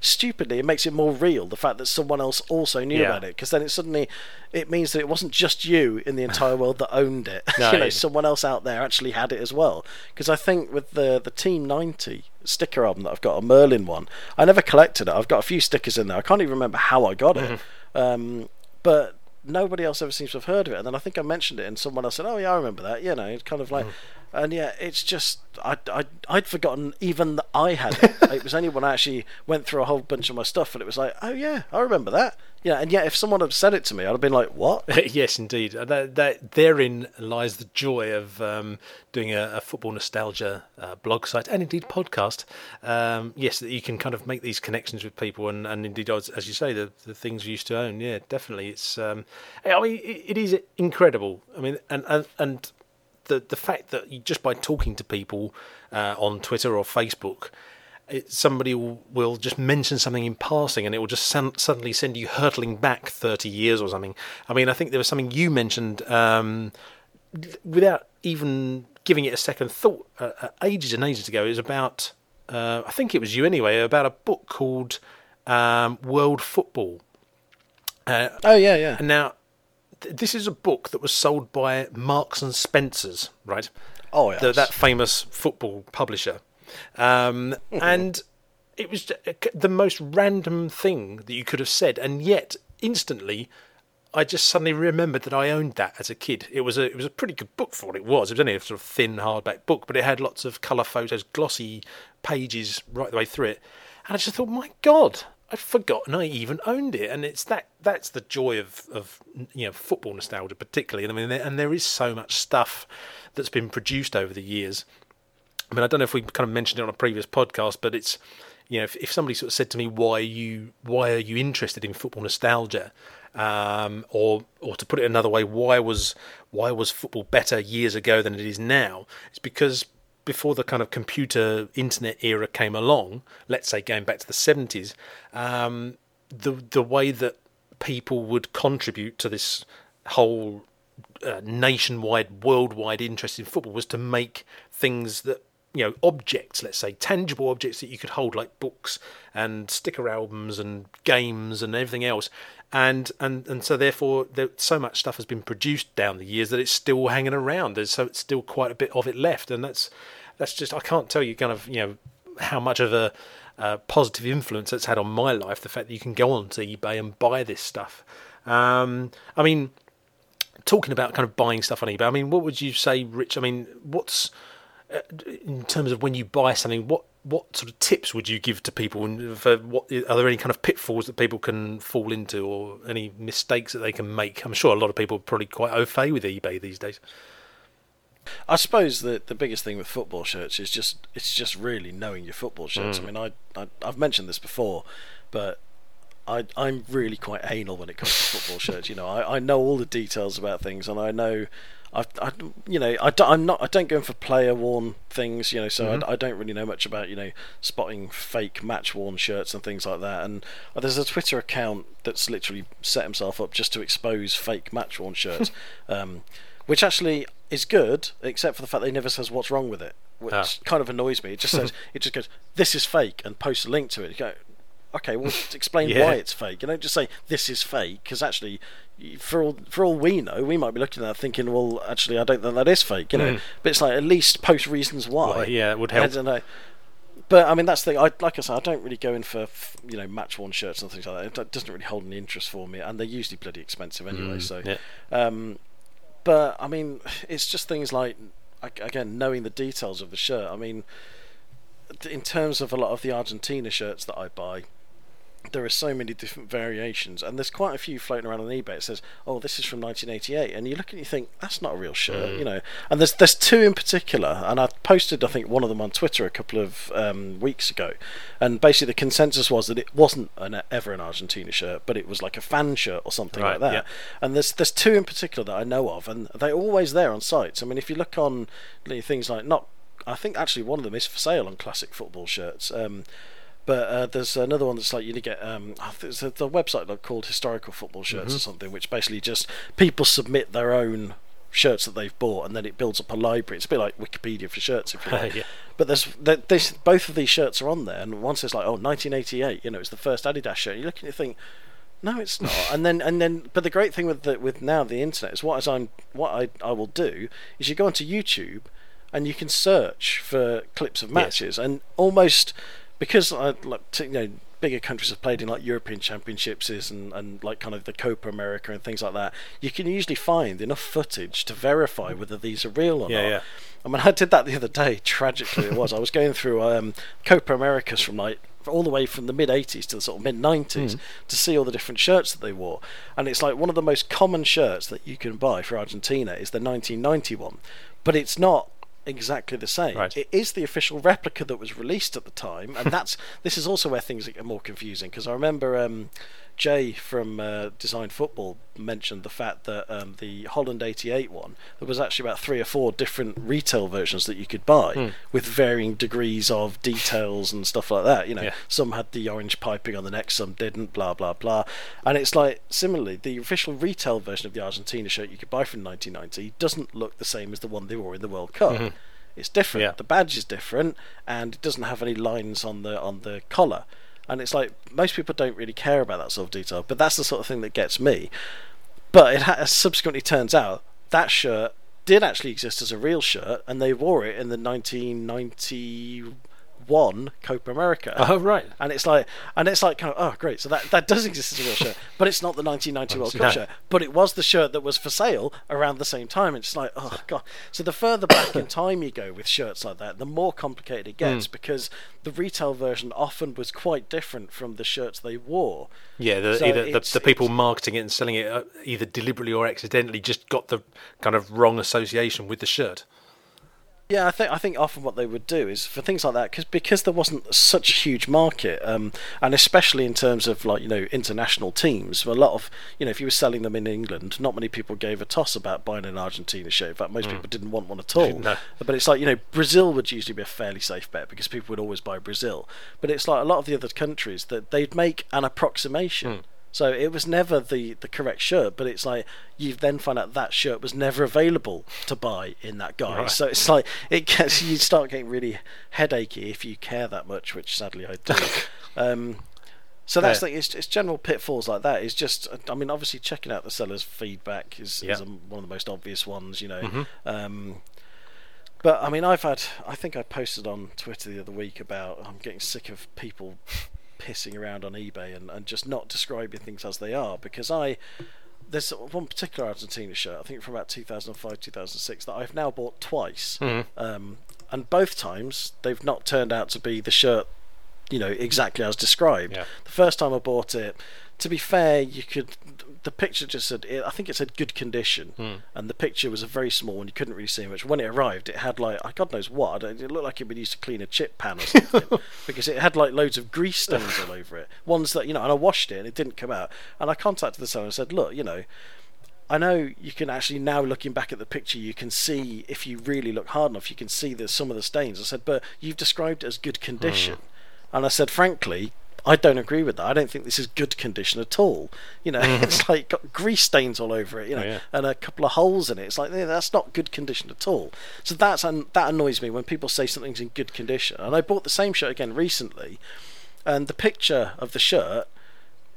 stupidly. It makes it more real. The fact that someone else also knew yeah. about it, because then it suddenly it means that it wasn't just you in the entire world that owned it. [laughs] No, you know, someone else out there actually had it as well. Because I think with the the Team 90 sticker album that I've got, a Merlin one, I never collected it. I've got a few stickers in there. I can't even remember how I got it. Mm-hmm. Um, but nobody else ever seems to have heard of it. And then I think I mentioned it, and someone else said, "Oh yeah, I remember that." You know, it's kind of like, mm. And yeah, it's just I I I'd forgotten even that I had it. [laughs] it was only when I actually went through a whole bunch of my stuff, and it was like, "Oh yeah, I remember that." Yeah, and yet if someone had said it to me, I'd have been like, "What?" [laughs] yes, indeed. That, that therein lies the joy of um, doing a, a, football nostalgia uh, blog site and indeed podcast. Um, yes, that you can kind of make these connections with people, and, and indeed, as, as you say, the, the things you used to own. Yeah, definitely. It's um, I mean, it, it is incredible. I mean, and and, and the the fact that you, just by talking to people uh, on Twitter or Facebook it, somebody will, will, just mention something in passing and it will just sen- suddenly send you hurtling back 30 years or something. I mean, I think there was something you mentioned um, without even giving it a second thought uh, uh, ages and ages ago. It was about, uh, I think it was you anyway, about a book called um, World Football. Uh, oh, yeah, yeah. And now, th- this is a book that was sold by Marks and Spencers, right? Oh, yes. The, that famous football publisher. Um, and it was the most random thing that you could have said, and yet instantly, I just suddenly remembered that I owned that as a kid. It was a it was a pretty good book for what it was. It was only a sort of thin hardback book, but it had lots of colour photos, glossy pages right the way through it. And I just thought, my God, I'd forgotten I even owned it, and it's that that's the joy of of you know football nostalgia, particularly. And I mean, and there is so much stuff that's been produced over the years I mean, I don't know if we kind of mentioned it on a previous podcast, but it's you know, if, if somebody sort of said to me, "Why are you why are you interested in football nostalgia?" Um, or or to put it another way, why was why was football better years ago than it is now? It's because before the kind of computer internet era came along, let's say going back to the seventies, um, the the way that people would contribute to this whole uh, nationwide, worldwide interest in football was to make things that you know objects let's say tangible objects that you could hold like books and sticker albums and games and everything else and and and so therefore there, so much stuff has been produced down the years that it's still hanging around. There's so it's still quite a bit of it left. And that's that's just I can't tell you kind of you know how much of a uh, positive influence that's had on my life the fact that you can go onto eBay and buy this stuff. Um, I mean talking about kind of buying stuff on eBay I mean what would you say Rich I mean what's in terms of when you buy something, what what sort of tips would you give to people? For what are there any kind of pitfalls that people can fall into, or any mistakes that they can make? I'm sure a lot of people are probably quite au fait with eBay these days. I suppose the the biggest thing with football shirts is just it's just really knowing your football shirts. Mm. I mean, I, I I've mentioned this before, but I, I'm really quite anal when it comes to football shirts. You know, I, I know all the details about things, and I know I, I, you know, I don't, I'm not, I don't go in for player worn things, you know, so mm-hmm. I, I, don't really know much about, you know, spotting fake match worn shirts and things like that. And uh, there's a Twitter account that's literally set himself up just to expose fake match worn [laughs] shirts, um, which actually is good, except for the fact that he never says what's wrong with it, which ah. kind of annoys me. It just says, [laughs] it just goes, this is fake, and posts a link to it. You go, okay, well, [laughs] explain Yeah. why it's fake. You don't just say this is fake because actually, for all for all we know, we might be looking at that thinking, well, actually, I don't think that is fake. You know, Mm. but it's like at least post reasons why. Well, yeah, it would I don't know. But I mean, that's the thing. I like I said, I don't really go in for you know match worn shirts and things like that. It doesn't really hold any interest for me, and they're usually bloody expensive anyway. Mm, so, yeah. um, but I mean, it's just things like again knowing the details of the shirt. I mean, in terms of a lot of the Argentina shirts that I buy, there are so many different variations, and there's quite a few floating around on eBay. It says, "Oh, this is from 1988," and you look and you think that's not a real shirt, Mm. you know. And there's there's two in particular, and I posted I think one of them on Twitter a couple of um, weeks ago, and basically the consensus was that it wasn't an, ever an Argentina shirt, but it was like a fan shirt or something Right, like that. yeah. And there's there's two in particular that I know of, and they're always there on sites. I mean, if you look on things like not, I think actually one of them is for sale on classic football shirts. Um, but uh, there's another one that's like you need to get um, there's a, the website like called historical football shirts Mm-hmm. or something, which basically just people submit their own shirts that they've bought, and then it builds up a library. It's a bit like Wikipedia for shirts, if you [laughs] like. Yeah. But there's this, both of these shirts are on there, and one says like, oh, 1988. You know, it's the first Adidas shirt. You look and you think. No, it's not. [laughs] and then, and then, but the great thing with the, with now the internet is what as I'm what I I will do is you go onto YouTube and you can search for clips of matches and almost because I like to, you know bigger countries have played in like European Championships and, and like kind of the Copa America and things like that, you can usually find enough footage to verify whether these are real or Yeah, not. yeah. I mean, I did that the other day. Tragically, it was. I was going through um, Copa Americas from like all the way from the mid 80s to the sort of mid 90s to see all the different shirts that they wore. And it's like one of the most common shirts that you can buy for Argentina is the 1991, but it's not exactly the same. Right. It is the official replica that was released at the time, and that's [laughs] this is also where things get more confusing because I remember um, Jay from uh, Design Football mentioned the fact that um, the Holland 88 one there was actually about three or four different retail versions that you could buy Hmm. with varying degrees of details and stuff like that. You know, Yeah. some had the orange piping on the neck, some didn't. Blah blah blah. And it's like similarly, the official retail version of the Argentina shirt you could buy from 1990 doesn't look the same as the one they wore in the World Cup. It's different. Yeah. The badge is different, and it doesn't have any lines on the on the collar. And it's like most people don't really care about that sort of detail, but that's the sort of thing that gets me. But it ha- subsequently turns out that shirt did actually exist as a real shirt, and they wore it in the 1991 Copa America. Oh right. And it's like, and it's like, kind of, oh, great. So that, that does exist as a real shirt, but it's not the 1990 World Cup shirt. But it was the shirt that was for sale around the same time. And it's like, oh god. So the further back in [coughs] time you go with shirts like that, the more complicated it gets because the retail version often was quite different from the shirts they wore. Yeah, the, So either the, the people marketing it and selling it uh, either deliberately or accidentally just got the kind of wrong association with the shirt. Yeah, I think I think often what they would do is for things like that because because there wasn't such a huge market, um, and especially in terms of like you know international teams, a lot of you know if you were selling them in England, not many people gave a toss about buying an Argentina shirt. In fact, most people didn't want one at all. [laughs] No. But it's like you know Brazil would usually be a fairly safe bet because people would always buy Brazil. But it's like a lot of the other countries that they'd make an approximation. So it was never the, the correct shirt, but it's like you then find out that shirt was never available to buy in that guise. Right. So it's like it gets you start getting really headachy if you care that much, which sadly I do. [laughs] um, so that's Yeah. the it's, it's general pitfalls like that. Is just I mean obviously checking out the seller's feedback is, is Yeah. um, one of the most obvious ones, you know. Mhm. Um, but I mean, I've had. I think I posted on Twitter the other week about I'm getting sick of people pissing around on eBay and, and just not describing things as they are because I. There's one particular Argentina shirt, I think from about 2005, 2006, that I've now bought twice. Mhm. Um, and both times they've not turned out to be the shirt, you know, exactly as described. Yeah. The first time I bought it, to be fair, you could. The picture just said, I think it said good condition, Hmm. and the picture was a very small and you couldn't really see much. When it arrived, it had like, I God knows what, it looked like it would used to clean a chip pan or something, [laughs] because it had like loads of grease stains all over it. Ones that, you know, and I washed it and it didn't come out. And I contacted the seller and said, look, you know, I know you can actually now looking back at the picture, you can see if you really look hard enough, you can see there's some of the stains. I said, but you've described it as good condition, and I said, frankly, I don't agree with that. I don't think this is good condition at all. You know, mm. [laughs] it's like got grease stains all over it, you know, Oh, yeah. and a couple of holes in it. It's like yeah, that's not good condition at all. So that's an, that annoys me when people say something's in good condition. And I bought the same shirt again recently, and the picture of the shirt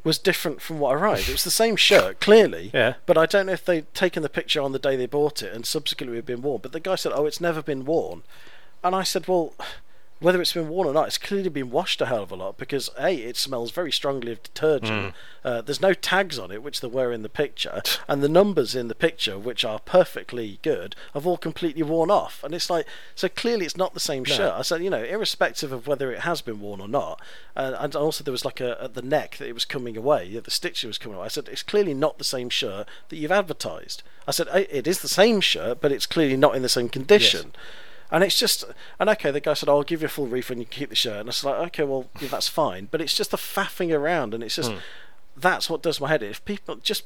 was different from what arrived. It was the same shirt, clearly. Yeah. But I don't know if they'd taken the picture on the day they bought it and subsequently had been worn. But the guy said, "Oh, it's never been worn," and I said, "Well." Whether it's been worn or not, it's clearly been washed a hell of a lot because a it smells very strongly of detergent. Mm. Uh, there's no tags on it, which there were in the picture, and the numbers in the picture, which are perfectly good, have all completely worn off. And it's like so clearly it's not the same no. shirt. I said, you know, irrespective of whether it has been worn or not, uh, and also there was like a at the neck that it was coming away, the stitching was coming away. I said it's clearly not the same shirt that you've advertised. I said it is the same shirt, but it's clearly not in the same condition. Yes. And it's just, and okay, the guy said, oh, I'll give you a full refund, you can keep the shirt. And I was like, okay, well, yeah, that's fine. But it's just the faffing around, and it's just, mm. that's what does my head in. If people just,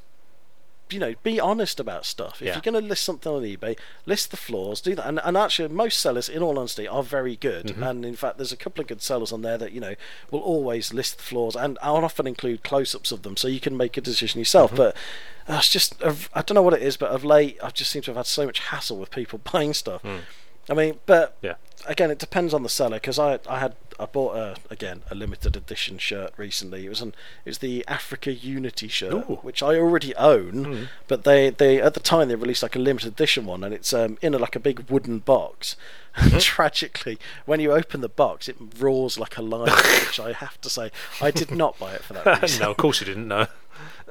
you know, be honest about stuff. If yeah. you're going to list something on eBay, list the flaws, do that. And, and actually, most sellers, in all honesty, are very good. Mm-hmm. And in fact, there's a couple of good sellers on there that, you know, will always list the flaws and I'll often include close ups of them so you can make a decision yourself. Mm-hmm. But uh, it's just, I don't know what it is, but of late, I've just seem to have had so much hassle with people [laughs] buying stuff. Mm I mean, but yeah. again, it depends on the seller because I I had I bought a again a limited edition shirt recently. It was an it was the Africa Unity shirt, Ooh. which I already own, mm. but they they at the time they released like a limited edition one, and it's um in a, like a big wooden box. Mm-hmm. [laughs] Tragically, when you open the box, it roars like a lion, [laughs] which I have to say I did not buy it for that [laughs] reason. no, of course you didn't. know.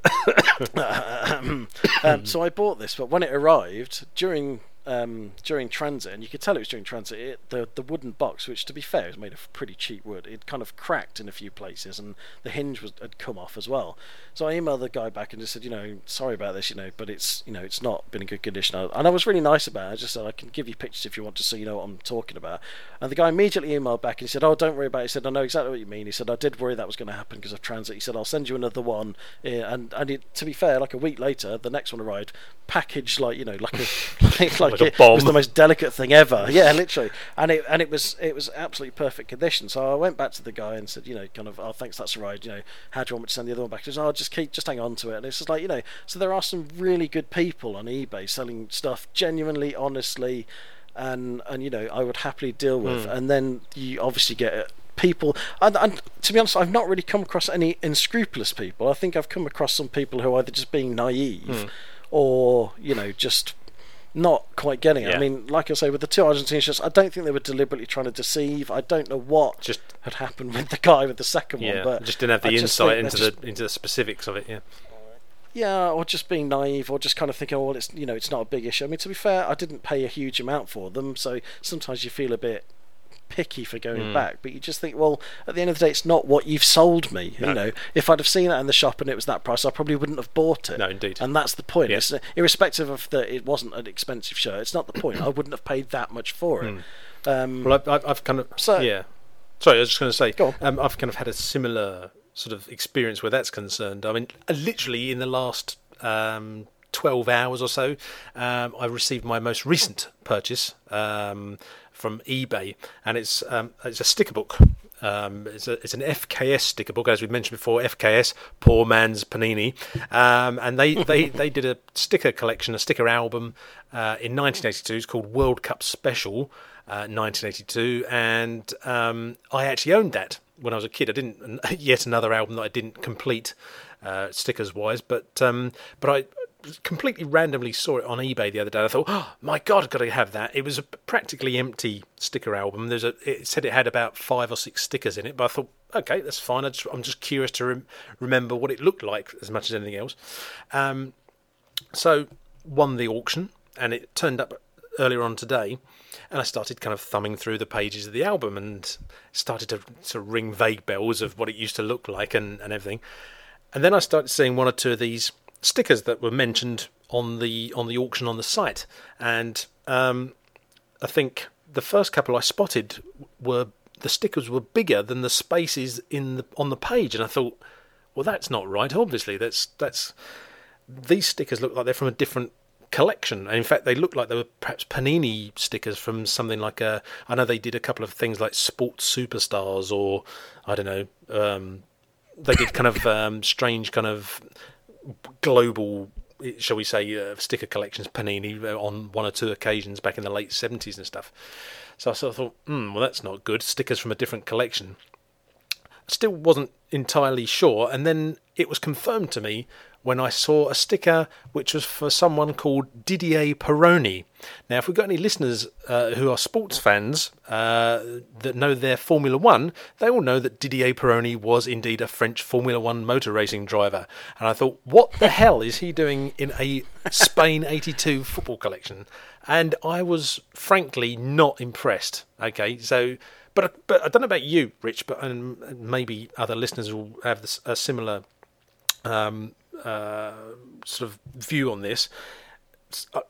[coughs] [coughs] um, so I bought this, but when it arrived during um, during transit, and you could tell it was during transit. It, the the wooden box, which to be fair is made of pretty cheap wood, it kind of cracked in a few places, and the hinge was had come off as well. So I emailed the guy back and just said, you know, sorry about this, you know, but it's you know it's not been in good condition. And I was really nice about it. I just said I can give you pictures if you want to, so you know what I'm talking about. And the guy immediately emailed back and he said, oh, don't worry about it. He said, I know exactly what you mean. He said, I did worry that was going to happen because of transit. He said, I'll send you another one. And and it, to be fair, like a week later, the next one arrived, packaged like you know like a [laughs] like, like, like it was the most delicate thing ever. [laughs] Yeah, literally. And it and it was it was absolutely perfect condition. So I went back to the guy and said, you know, kind of, oh, thanks, that's right. You know, how do you want me to send the other one back? He said, oh, just keep, just hang on to it. And it's just like, you know, so there are some really good people on eBay selling stuff genuinely, honestly, and and you know, I would happily deal with. Mm. And then you obviously get people and, and, to be honest i've not really come across any unscrupulous people i think i've come across some people who are either just being naive mm. or you know just not quite getting it. Yeah. I mean, like I say, with the two Argentine shirts, I don't think they were deliberately trying to deceive. I don't know what just had happened with the guy with the second yeah, one, but just didn't have the insight into just, the into the specifics of it. Yeah. Yeah, or just being naive, or just kind of thinking, oh, well, it's you know, it's not a big issue. I mean, to be fair, I didn't pay a huge amount for them, so sometimes you feel a bit picky for going mm. back, but you just think, well, at the end of the day, it's not what you've sold me. No. You know, if I'd have seen that in the shop and it was that price, I probably wouldn't have bought it. No, indeed. And that's the point. Yes. It's, irrespective of that, it wasn't an expensive shirt. It's not the point. I wouldn't have paid that much for it. Mm. Um, well, I've, I've, kind of so, yeah. Sorry, I was just going to say, um, I've kind of had a similar sort of experience where that's concerned. I mean, literally in the last um, 12 hours or so, um, I received my most recent purchase. Um, from eBay, and it's um, it's a sticker book. Um, it's, a, it's an FKS sticker book, as we mentioned before. FKS, poor man's Panini, um, and they, they, [laughs] they did a sticker collection, a sticker album uh, in 1982. It's called World Cup Special, uh, 1982, and um, I actually owned that when I was a kid. I didn't [laughs] yet another album that I didn't complete uh, stickers wise, but um, but I completely randomly saw it on eBay the other day. I thought, oh my god, I've got to have that. It was a practically empty sticker album. There's a. It said it had about five or six stickers in it, but I thought, okay, that's fine. I am just curious to rem- remember what it looked like as much as anything else. Um, so won the auction, and it turned up earlier on today. And I started kind of thumbing through the pages of the album and started to, to ring vague bells of what it used to look like and, and everything. And then I started seeing one or two of these stickers that were mentioned on the on the auction on the site, and um, I think the first couple I spotted were the stickers were bigger than the spaces in the on the page, and I thought, well, that's not right. Obviously, that's that's these stickers look like they're from a different collection. And in fact, they look like they were perhaps Panini stickers from something like a. I know they did a couple of things like Sports Superstars, or I don't know. Um, they did kind of um, strange kind of global, shall we say, uh, sticker collections, Panini, uh, on one or two occasions back in the late 70s and stuff. So I sort of thought, hmm, well, that's not good. Stickers from a different collection. still wasn't entirely sure. And then it was confirmed to me when I saw a sticker which was for someone called Didier Pironi. Now, if we've got any listeners uh, who are sports fans uh, that know their Formula One, they will know that Didier Pironi was indeed a French Formula One motor racing driver. And I thought, what the hell is he doing in a Spain 82 football collection? And I was frankly not impressed. Okay, so. But, but I don't know about you, Rich, but and maybe other listeners will have this, a similar um, uh, sort of view on this.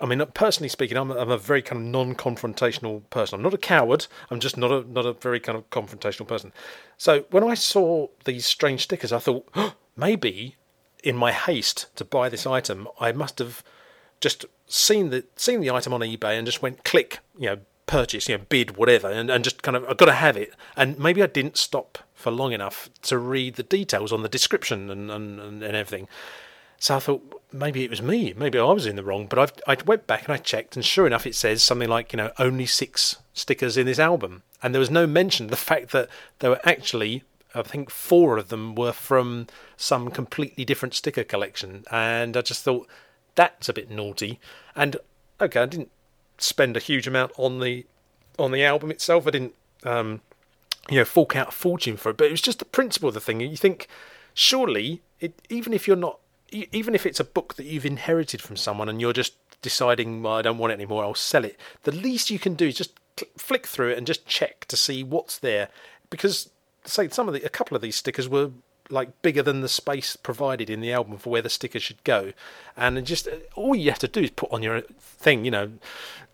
I mean, personally speaking, I'm a, I'm a very kind of non-confrontational person. I'm not a coward. I'm just not a not a very kind of confrontational person. So when I saw these strange stickers, I thought oh, maybe in my haste to buy this item, I must have just seen the seen the item on eBay and just went click, you know, purchase, you know, bid, whatever, and, and just kind of I've got to have it. And maybe I didn't stop for long enough to read the details on the description and, and, and everything. So I thought maybe it was me, maybe I was in the wrong. But I've, I went back and I checked, and sure enough, it says something like you know only six stickers in this album, and there was no mention of the fact that there were actually I think four of them were from some completely different sticker collection, and I just thought that's a bit naughty. And okay, I didn't spend a huge amount on the on the album itself. I didn't um, you know fork out a fortune for it, but it was just the principle of the thing. You think surely it, even if you're not even if it's a book that you've inherited from someone and you're just deciding well, I don't want it anymore, I'll sell it. The least you can do is just flick through it and just check to see what's there because say some of the a couple of these stickers were like bigger than the space provided in the album for where the sticker should go, and just all you have to do is put on your thing, you know,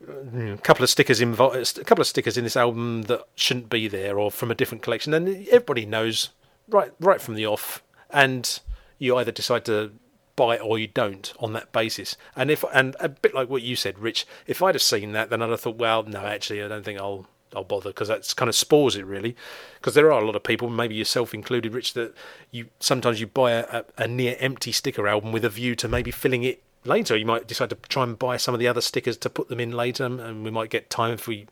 mm, a couple of stickers invo- a couple of stickers in this album that shouldn't be there or from a different collection, and everybody knows right right from the off, and you either decide to buy it or you don't on that basis. And if and a bit like what you said, Rich, if I'd have seen that, then I'd have thought, well, no, actually, I don't think I'll I'll bother because that's kind of spoils it really. Because there are a lot of people, maybe yourself included, Rich, that you sometimes you buy a, a, near empty sticker album with a view to maybe filling it later. You might decide to try and buy some of the other stickers to put them in later, and we might get time if we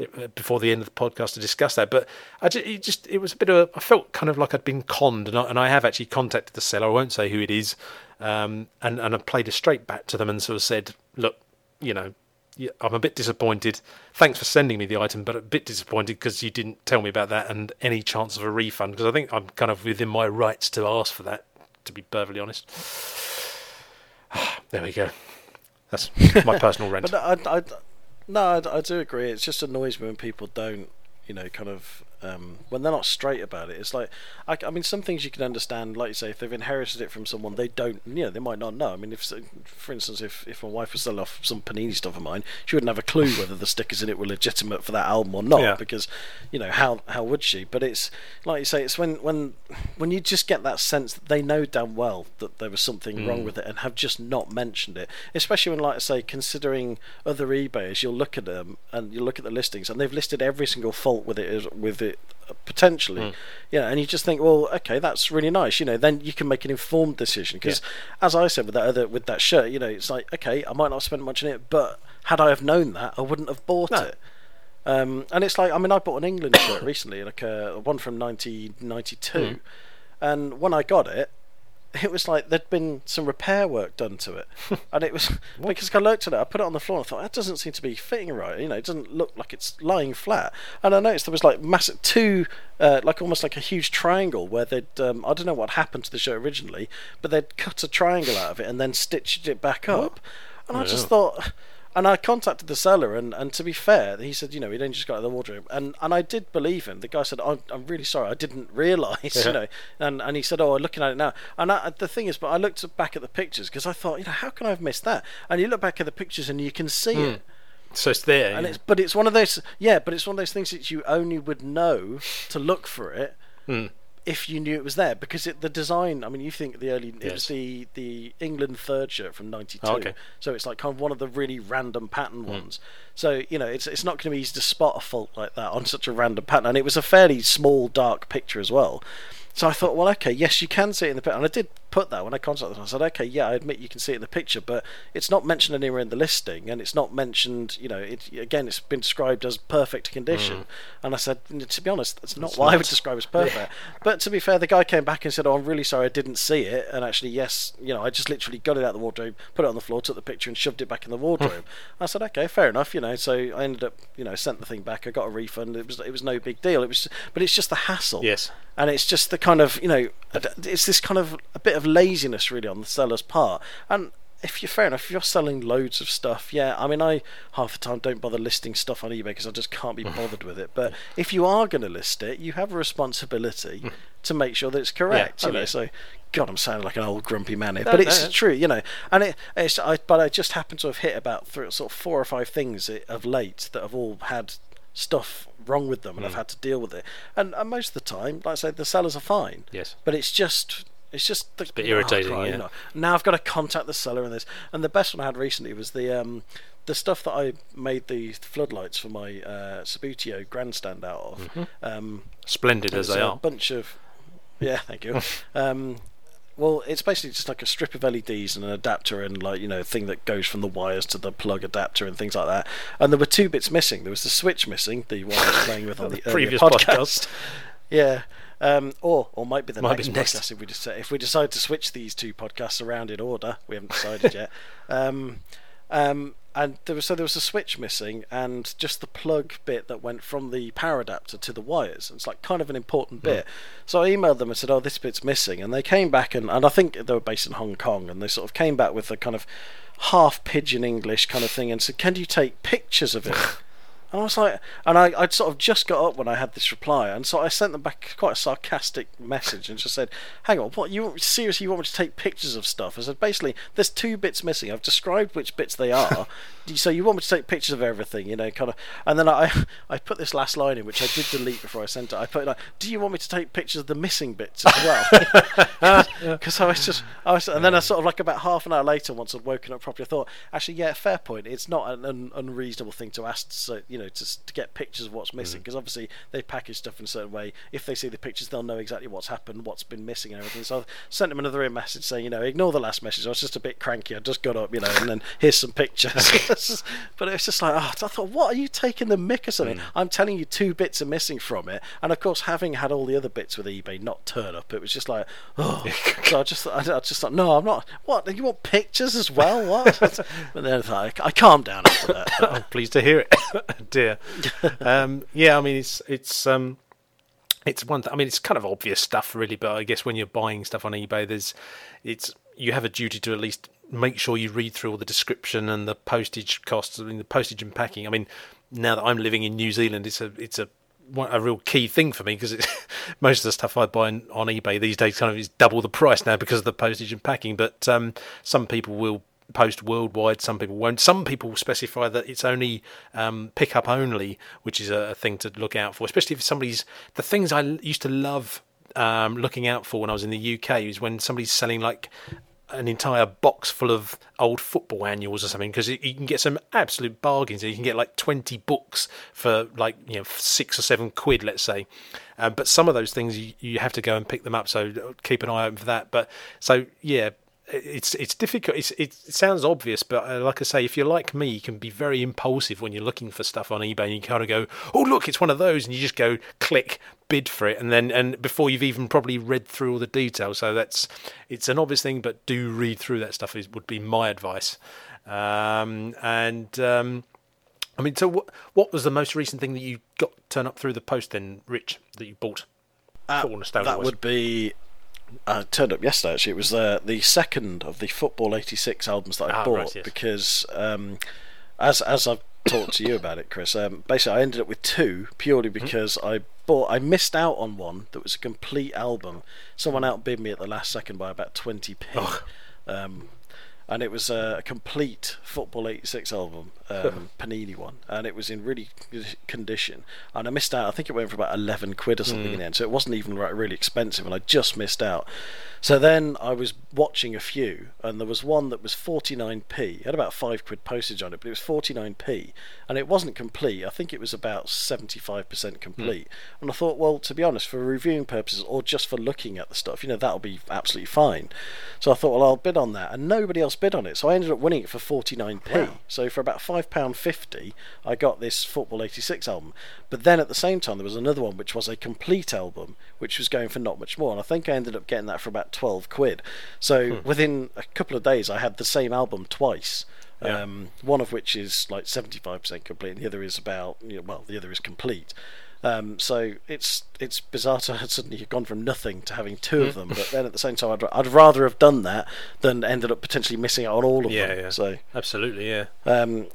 uh, before the end of the podcast to discuss that. But I just, it just it was a bit of a, I felt kind of like I'd been conned, and I, and I have actually contacted the seller. I won't say who it is, um, and and I played a straight back to them and sort of said, look, you know, I'm a bit disappointed. Thanks for sending me the item, but a bit disappointed because you didn't tell me about that and any chance of a refund. Because I think I'm kind of within my rights to ask for that, to be perfectly honest. [sighs] there we go. That's my personal [laughs] rant. but I, I, no, I, I do agree. It just annoys me when people don't, you know, kind of um, when they're not straight about it. It's like, I, I, mean, some things you can understand, like you say, if they've inherited it from someone, they don't, you know, they might not know. I mean, if, for instance, if, if my wife was selling off some Panini stuff of mine, she wouldn't have a clue whether the stickers in it were legitimate for that album or not, yeah. because, you know, how how would she? But it's like you say, it's when when when you just get that sense that they know damn well that there was something mm. wrong with it and have just not mentioned it. Especially when, like I say, considering other eBayers, you'll look at them and you look at the listings and they've listed every single fault with it with it potentially. Mm. Yeah, and you just think, well, okay, that's really nice. You know, then you can make an informed decision because, yeah. as I said with that other with that shirt, you know, it's like, okay, I might not have spent much on it, but had I have known that, I wouldn't have bought no. it. Um, and it's like, I mean, I bought an England shirt recently, like a, one from 1992, mm. and when I got it, it was like there'd been some repair work done to it, [laughs] and it was because I looked at it, I put it on the floor, and I thought that doesn't seem to be fitting right. You know, it doesn't look like it's lying flat. And I noticed there was like massive two, uh, like almost like a huge triangle where they'd um, I don't know what happened to the show originally, but they'd cut a triangle out of it and then stitched it back up. And I just thought and I contacted the seller, and, and to be fair, he said, you know, he'd only just got out of the wardrobe, and, and I did believe him. The guy said, I'm, I'm really sorry, I didn't [laughs] realise, yeah. you know, and, and he said, oh, I'm looking at it now, and I, the thing is, but I looked back at the pictures because I thought, you know, how can I have missed that? And you look back at the pictures and you can see mm. it. So it's there, and yeah. it's but it's one of those, yeah, but it's one of those things that you only would know to look for it. Mm if you knew it was there because it, the design. I mean, you think the early yes. it was the the England third shirt from '92, oh, okay. so it's like kind of one of the really random pattern mm. ones. So you know, it's it's not going to be easy to spot a fault like that on such a random pattern, and it was a fairly small, dark picture as well. So I thought, well, okay, yes, you can see it in the pattern. And I did put that when I contacted them. I said, okay, yeah, I admit you can see it in the picture, but it's not mentioned anywhere in the listing, and it's not mentioned. You know, it, again, it's been described as perfect condition. Mm. And I said, to be honest, that's not what I would describe as perfect. Yeah. But to be fair, the guy came back and said, oh, I'm really sorry, I didn't see it. And actually, yes, you know, I just literally got it out of the wardrobe, put it on the floor, took the picture, and shoved it back in the wardrobe. I said, okay, fair enough. You know, so I ended up, you know, sent the thing back. I got a refund. It was it was no big deal. It was, but it's just the hassle. Yes. And it's just the kind of you know, it's this kind of a bit of laziness really on the seller's part. And if you're fair enough, if you're selling loads of stuff, yeah. I mean, I half the time don't bother listing stuff on eBay because I just can't be [laughs] bothered with it. But if you are going to list it, you have a responsibility hmm. to make sure that it's correct. Yeah, you know, so God, I'm sounding like an old grumpy man here, no, but it's no. true, you know. And it, it's, I, but I just happen to have hit about three, sort of four or five things of late that have all had stuff wrong with them, and mm. I've had to deal with it. And, and most of the time, like I say, the sellers are fine. Yes. But it's just it's just the, it's a bit irritating. Oh, yeah. You know, now I've got to contact the seller and this. And the best one I had recently was the um, the stuff that I made the floodlights for my uh, Subbuteo grandstand out of. Mm-hmm. Um, Splendid as they are. A bunch of yeah, [laughs] thank you. [laughs] um, well, it's basically just like a strip of LEDs and an adapter and like you know thing that goes from the wires to the plug adapter and things like that. And there were two bits missing. There was the switch missing, the one I was playing with on [laughs] the previous podcast. yeah. Um, or or might be the might next be podcast if we just if we decide to switch these two podcasts around in order. We haven't decided yet. [laughs] Um, um, and there was so there was a switch missing and just the plug bit that went from the power adapter to the wires. It's like kind of an important hmm. bit. Mm. So I emailed them and said, "Oh, this bit's missing," and they came back and and I think they were based in Hong Kong, and they sort of came back with a kind of half pidgin English kind of thing and said, "Can you take pictures of it?" [laughs] And I was like, and I, I'd sort of just got up when I had this reply, and so I sent them back quite a sarcastic message and just said, "Hang on, what you seriously you want me to take pictures of stuff?" I said, basically, there's two bits missing. I've described which bits they are, [laughs] so you want me to take pictures of everything, you know, kind of. And then I, [laughs] I put this last line in, which I did delete before I sent it. I put like, "Do you want me to take pictures of the missing bits as well?" [laughs] Because I was just, I was, and then I sort of like about half an hour later, once I'd woken up properly, I thought, actually, yeah, fair point. It's not an, an unreasonable thing to ask, so you know, to, to get pictures of what's missing because mm. obviously they package stuff in a certain way. If they see the pictures, they'll know exactly what's happened, what's been missing, and everything. So I sent him another message saying, you know, ignore the last message. I was just a bit cranky. I just got up, you know, and then here's some pictures. [laughs] but it's just like, oh, I thought, what are you taking the mick or something? Mm. I'm telling you, two bits are missing from it, and of course, having had all the other bits with eBay not turn up, it was just like, oh. [laughs] so I just, I, I just thought, no, I'm not. What? You want pictures as well? What? [laughs] but then I thought, I calmed down after that. I'm pleased to hear it, dear. [laughs] Um, yeah, I mean, it's it's um, it's one. Th- I mean, it's kind of obvious stuff, really. But I guess when you're buying stuff on eBay, there's it's you have a duty to at least make sure you read through all the description and the postage costs. I mean, the postage and packing. I mean, now that I'm living in New Zealand, it's a it's a a real key thing for me because [laughs] most of the stuff I buy on, on, eBay these days kind of is double the price now because of the postage and packing. But um, some people will post worldwide. Some people won't. Some people specify that it's only um, pickup only, which is a, a, thing to look out for, especially if somebody's. The things I used to love um, looking out for when I was in the UK is when somebody's selling like an entire box full of old football annuals or something because you can get some absolute bargains. You can get like 20 books for like, you know, six or seven quid, let's say. Uh, but some of those things you, you have to go and pick them up. So keep an eye open for that. But so, yeah, it's it's difficult. It's, it sounds obvious, but uh, like I say, if you're like me, you can be very impulsive when you're looking for stuff on eBay, and you kind of go, "Oh, look, it's one of those," and you just go click bid for it, and then and before you've even probably read through all the details. So that's it's an obvious thing, but do read through that stuff. Is would be my advice. Um, and um, I mean, so what what was the most recent thing that you got turn up through the post then, Rich, that you bought? Uh, that would be uh, turned up yesterday. Actually, it was uh, the second of the Football '86 albums that I ah, bought right, yes. because, um, as as I've talked to you about it, Chris. Um, basically, I ended up with two purely mm-hmm. because mm-hmm. I bought. I missed out on one that was a complete album. Someone outbid me at the last second by about twenty p. Um, and it was a complete Football '86 album, um, [laughs] Panini one, and it was in really good condition. And I missed out. I think it went for about eleven quid or something mm. in the end, so it wasn't even really expensive, and I just missed out. So then I was watching a few, and there was one that was 49p. It had about five quid postage on it, but it was 49p, and it wasn't complete. I think it was about 75% complete. Mm. And I thought, well, to be honest, for reviewing purposes or just for looking at the stuff, you know, that'll be absolutely fine. So I thought, well, I'll bid on that, and nobody else bid on it. So I ended up winning it for 49p. Wow. So for about £5.50, I got this Football 86 album. But then at the same time, there was another one which was a complete album, which was going for not much more. And I think I ended up getting that for about 12 quid. So hmm. within a couple of days, I had the same album twice. Yeah. Um, one of which is like 75% complete, and the other is about, you know, well, the other is complete. Um, so it's it's bizarre to [laughs] have suddenly gone from nothing to having two of hmm. them, but then at the same time, I'd, I'd rather have done that than ended up potentially missing out on all of yeah, them. Yeah, so absolutely, yeah. Um,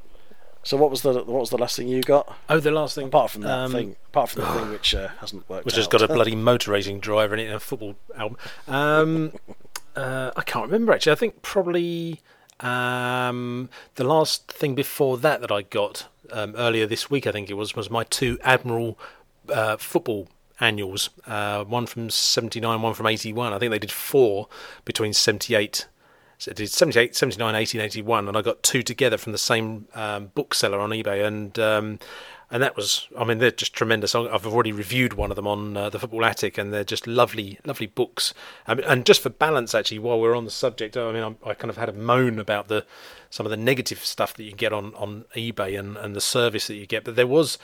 so what was the what was the last thing you got? Oh, the last thing. Apart from that um, thing, apart from the thing [sighs] which uh, hasn't worked, which has got a bloody motor racing driver in it and a football album. Um, [laughs] uh, I can't remember actually. I think probably um, the last thing before that that I got um, earlier this week, I think it was, was my two Admiral uh, football annuals. Uh, one from '79, one from '81. I think they did four between '78 so did 78, 79, 18, 81, and I got two together from the same um, bookseller on eBay, and um, and that was, I mean, they're just tremendous. I've already reviewed one of them on uh, the Football Attic, and they're just lovely, lovely books. And just for balance, actually, while we're on the subject, I mean, I, I kind of had a moan about the some of the negative stuff that you get on on eBay and and the service that you get, but there was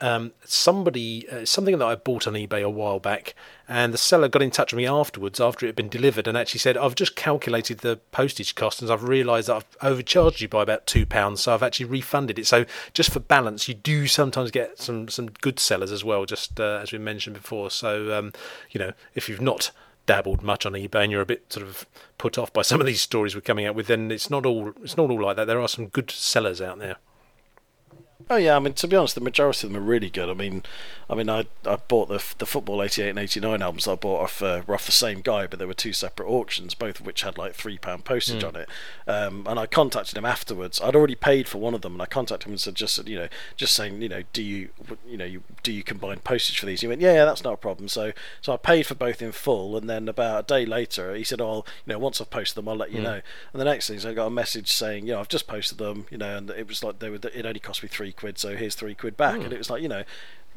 um, somebody uh, something that I bought on eBay a while back, and the seller got in touch with me afterwards after it had been delivered and actually said, "I've just calculated the postage cost and I've realised that I've overcharged you by about two pounds, so I've actually refunded it." So just for balance, you do sometimes get some some good sellers as well, just uh, as we mentioned before. So um, you know, if you've not dabbled much on eBay and you're a bit sort of put off by some of these stories we're coming out with, then it's not all it's not all like that. There are some good sellers out there. Oh yeah, I mean to be honest, the majority of them are really good. I mean, I mean I I bought the the football eighty eight and eighty nine albums. I bought off uh, off the same guy, but there were two separate auctions, both of which had like three pound postage mm. on it. Um, and I contacted him afterwards. I'd already paid for one of them, and I contacted him and said just you know just saying you know do you you know you, do you combine postage for these? He went yeah, yeah that's not a problem. So so I paid for both in full, and then about a day later he said oh you know once I've posted them I'll let you mm. know. And the next thing is I got a message saying you know I've just posted them you know and it was like they were it only cost me three quid, so here's three quid back. Mm. And it was like, you know,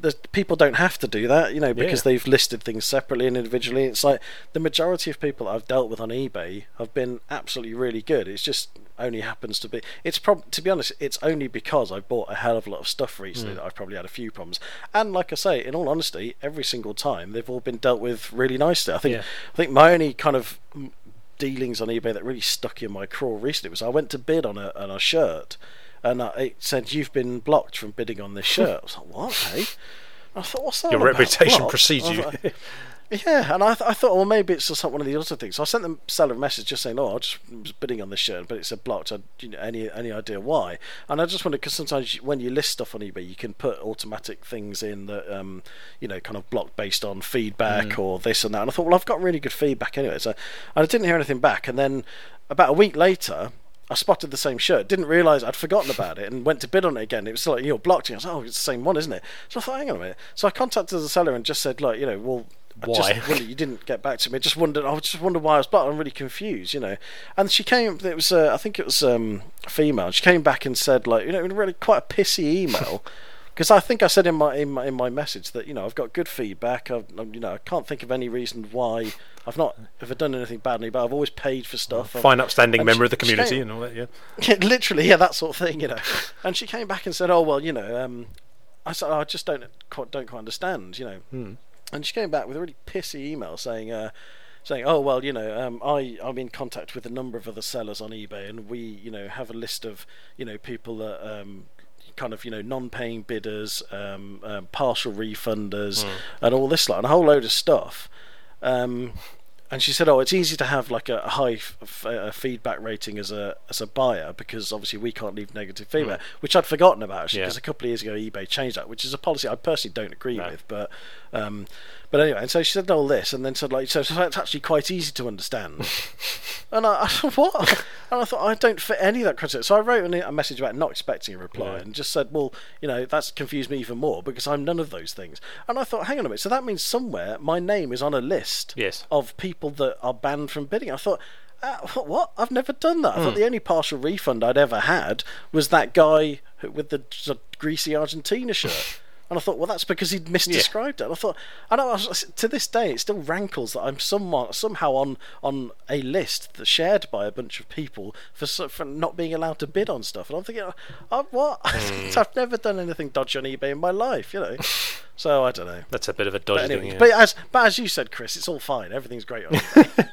the people don't have to do that, you know, because yeah. they've listed things separately and individually. It's like the majority of people I've dealt with on eBay have been absolutely really good. It's just only happens to be. It's prob to be honest, it's only because I've bought a hell of a lot of stuff recently mm. that I've probably had a few problems. And like I say, in all honesty, every single time they've all been dealt with really nicely. I think. Yeah. I think my only kind of dealings on eBay that really stuck in my craw recently was I went to bid on a on a shirt and it said you've been blocked from bidding on this shirt. I was like, what? Hey? I thought, what's that? Your reputation precedes you. Like, [laughs] yeah, and I, th- I thought, well, maybe it's just one of the other things. So I sent the seller a message just saying, oh, I just was bidding on this shirt, but it said blocked. I, you know, any any idea why? And I just wondered because sometimes when you list stuff on eBay, you can put automatic things in that, um, you know, kind of blocked based on feedback mm. or this and that. And I thought, well, I've got really good feedback anyway. So I didn't hear anything back, and then about a week later, I spotted the same shirt, didn't realise I'd forgotten about it, and went to bid on it again. It was like you're blocked. And I was like, oh, it's the same one, isn't it? So I thought, hang on a minute. So I contacted the seller and just said, like, you know, well, why? I just wondered, you didn't get back to me. I just wondered. I just wondered why I was blocked. I'm really confused, you know. And she came. It was, uh, I think it was um, female. She came back and said, like, you know, really quite a pissy email. [laughs] because I think I said in my, in my in my message that you know I've got good feedback. I've, you know I can't think of any reason why I've not ever done anything badly, but I've always paid for stuff. Fine, upstanding and member she, of the community came, and all that. [laughs] Yeah. literally, yeah, that sort of thing, you know. and she came back and said, "Oh well, you know, um, I said oh, I just don't quite, don't quite understand, you know." Hmm. And she came back with a really pissy email saying. Uh, saying, "Oh well, you know, um, I I'm in contact with a number of other sellers on eBay, and we, you know, have a list of, you know, people that um, kind of you know non-paying bidders, um, um, partial refunders, mm. and all this like and a whole load of stuff. Um, and she said, "Oh, it's easy to have like a high f- f- feedback rating as a as a buyer because obviously we can't leave negative feedback." Mm. Which I'd forgotten about actually because yeah. a couple of years ago eBay changed that, which is a policy I personally don't agree no. with. But um, but anyway, and so she said all this, and then said like, so, so it's actually quite easy to understand. [laughs] and I, I thought, what? And I thought I don't fit any of that criteria. So I wrote a message about not expecting a reply, yeah. and just said, well, you know, that's confused me even more because I'm none of those things. And I thought, hang on a minute, so that means somewhere my name is on a list yes. of people that are banned from bidding. I thought. Uh, what? I've never done that. I mm. thought hmm. the only partial refund I'd ever had was that guy with the greasy Argentina shirt. [laughs] And I thought, well, that's because he'd misdescribed yeah. it. And I thought, I know, to this day, it still rankles that I'm somewhat, somehow on on a list that's shared by a bunch of people for for not being allowed to bid on stuff. And I'm thinking, oh, what? [laughs] Mm. I've never done anything dodgy on eBay in my life, you know. [laughs] So I don't know. That's a bit of a dodgy but anyway, thing. Yeah. But as but as you said, Chris, it's all fine. Everything's great on [laughs] eBay.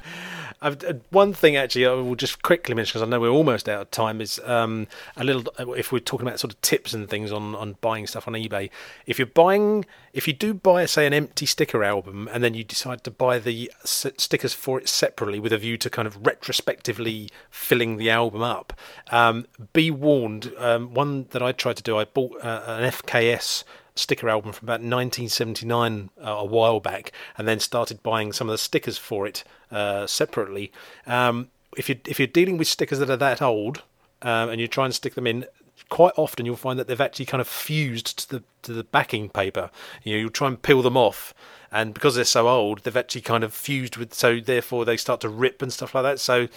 I've, uh, one thing actually I will just quickly mention because I know we're almost out of time is um, a little if we're talking about sort of tips and things on, on buying stuff on eBay. If you're buying, if you do buy say an empty sticker album and then you decide to buy the stickers for it separately with a view to kind of retrospectively filling the album up, um, be warned. Um, one that I tried to do, I bought uh, an FKS sticker album from about 1979 uh, a while back, and then started buying some of the stickers for it uh, separately. Um, if you if you're dealing with stickers that are that old um, and you try and stick them in, quite often you'll find that they've actually kind of fused to the to the backing paper. You know, you'll try and peel them off, and because they're so old, they've actually kind of fused with. So therefore, they start to rip and stuff like that. So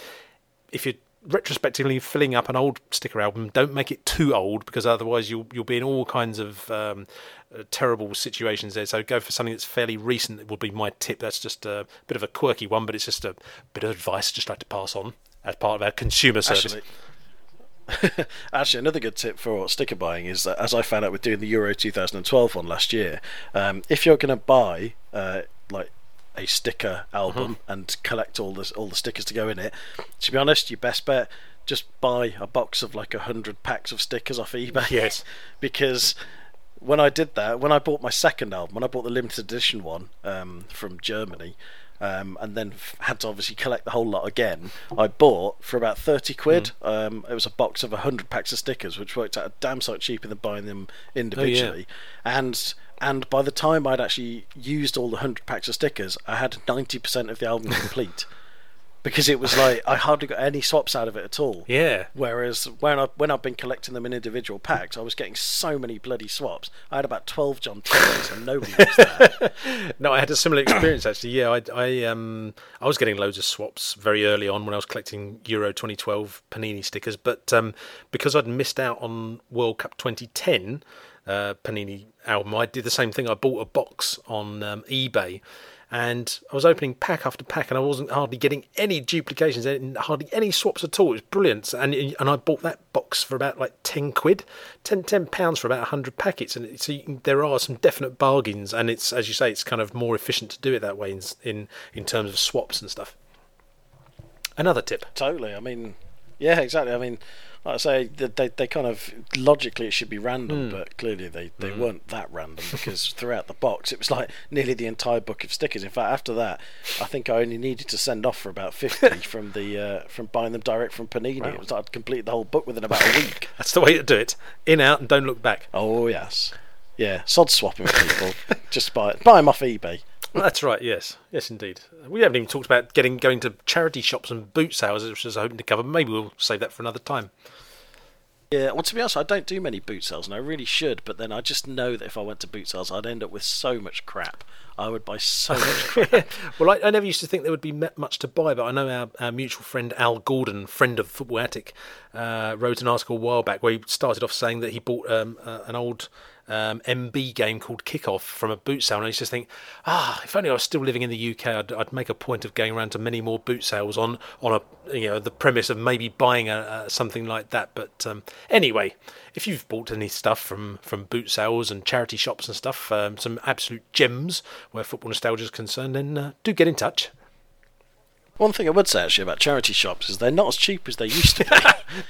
if you're retrospectively filling up an old sticker album, don't make it too old because otherwise you'll you'll be in all kinds of um, uh, terrible situations there. So go for something that's fairly recent. It would be my tip. That's just a bit of a quirky one, but it's just a bit of advice just like to pass on as part of our consumer service. Actually, [laughs] Actually, another good tip for sticker buying is that, as I found out with doing the Euro 2012 one last year, um, if you're going to buy uh, like a sticker album mm-hmm. and collect all the all the stickers to go in it. To be honest, your best bet just buy a box of like a hundred packs of stickers off eBay. [laughs] Yes, [laughs] because when I did that, when I bought my second album, when I bought the limited edition one um, from Germany, um, and then f- had to obviously collect the whole lot again. I bought for about thirty quid. Mm. Um, it was a box of hundred packs of stickers, which worked out a damn sight cheaper than buying them individually. Oh, yeah. And and by the time I'd actually used all the hundred packs of stickers, I had ninety percent of the album [laughs] complete. Because it was like I hardly got any swaps out of it at all. Yeah. Whereas when I when I've been collecting them in individual packs, I was getting so many bloody swaps. I had about twelve John Terrys and nobody was there. [laughs] no, I had a similar experience actually. Yeah, I, I um I was getting loads of swaps very early on when I was collecting Euro 2012 Panini stickers, but um because I'd missed out on World Cup 2010 uh, Panini album, I did the same thing. I bought a box on um, eBay, and I was opening pack after pack, and I wasn't hardly getting any duplications, hardly any swaps at all. It was brilliant, and and I bought that box for about like ten quid, 10, 10 pounds for about hundred packets, and so can, there are some definite bargains, and it's as you say, it's kind of more efficient to do it that way in in, in terms of swaps and stuff. Another tip. Totally. I mean, yeah, exactly. I mean, like I say, they, they kind of logically it should be random, mm. but clearly they, they mm. weren't that random because [laughs] throughout the box it was like nearly the entire book of stickers. In fact, after that, I think I only needed to send off for about fifty [laughs] from the uh, from buying them direct from Panini. Wow. It was like I'd complete the whole book within about a [laughs] week. That's the way to do it. In out and don't look back. Oh yes, yeah. Sod swapping with people. Just buy buy them off eBay. That's right. Yes, yes, indeed. We haven't even talked about getting going to charity shops and boot sales, which I was hoping to cover. Maybe we'll save that for another time. Yeah, well, to be honest, I don't do many boot sales, and I really should. But then I just know that if I went to boot sales, I'd end up with so much crap. I would buy so much [laughs] crap. well, I, I, never used to think there would be much to buy, but I know our, our mutual friend Al Gordon, friend of Football Attic, uh, wrote an article a while back where he started off saying that he bought um, uh, an old um, MB game called Kickoff from a boot sale, and I used to think, ah, if only I was still living in the UK, I'd, I'd make a point of going around to many more boot sales on on a you know the premise of maybe buying a, a something like that. But um, anyway, if you've bought any stuff from from boot sales and charity shops and stuff, um, some absolute gems where football nostalgia is concerned, then uh, do get in touch. One thing I would say actually about charity shops is they're not as cheap as they used to be.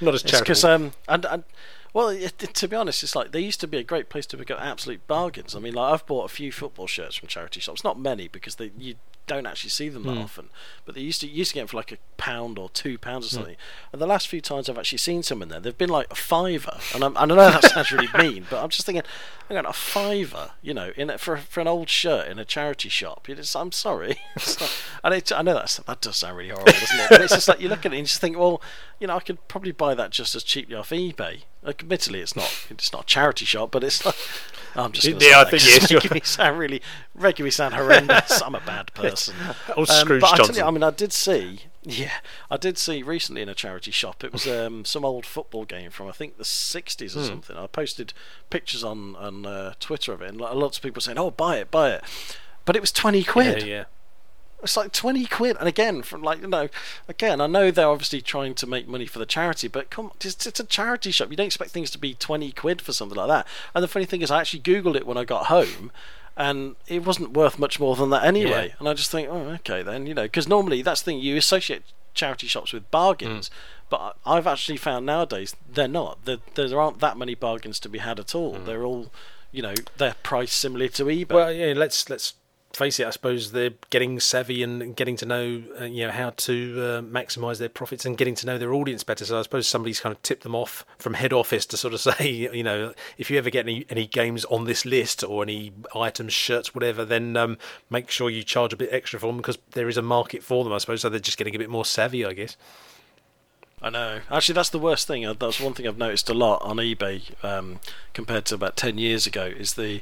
[laughs] not as cheap because um and, and Well, it, to be honest, it's like they used to be a great place to pick up absolute bargains. I mean, like I've bought a few football shirts from charity shops, not many because they you don't actually see them that mm. often. But they used to used to get them for like a pound or two pounds or hmm. something. Mm. And the last few times I've actually seen someone there, they've been like a fiver. And I'm, i know that sounds really [laughs] mean, but I'm just thinking, I got a fiver, you know, in it for for an old shirt in a charity shop. Just, I'm sorry, [laughs] not, and it, I know that that does sound really horrible, doesn't it? But it's just like you look at it and you just think, well, you know, I could probably buy that just as cheaply off eBay. Like, admittedly, it's not it's not a charity shop, but it's like I'm just going to yeah, I think yes, [laughs] making me sound really, making me sound horrendous. I'm a bad [laughs] person. Oh, um, Scrooge but Johnson. I, you, I mean, I did see, yeah, I did see recently in a charity shop. It was um, some old football game from I think the '60s or mm. something. I posted pictures on on uh, Twitter of it, and lots of people saying, "Oh, buy it, buy it," but it was twenty quid. Yeah, yeah. It's like twenty quid, and again, from like you know, again, I know they're obviously trying to make money for the charity, but come, on, it's, it's a charity shop. You don't expect things to be twenty quid for something like that. And the funny thing is, I actually googled it when I got home, and it wasn't worth much more than that anyway. Yeah. And I just think, oh, okay, then you know, because normally that's the thing you associate charity shops with bargains, mm. but I've actually found nowadays they're not. There, there aren't that many bargains to be had at all. Mm. They're all, you know, they're priced similarly to eBay. Well, yeah, let's let's face it, I suppose they're getting savvy and getting to know, uh, you know, how to uh, maximise their profits and getting to know their audience better. So I suppose somebody's kind of tipped them off from head office to sort of [laughs] say, you know, if you ever get any, any games on this list or any items, shirts, whatever, then um, make sure you charge a bit extra for them because there is a market for them, I suppose. So they're just getting a bit more savvy, I guess. I know. Actually, that's the worst thing. That's one thing I've noticed a lot on eBay um, compared to about ten years ago. Is the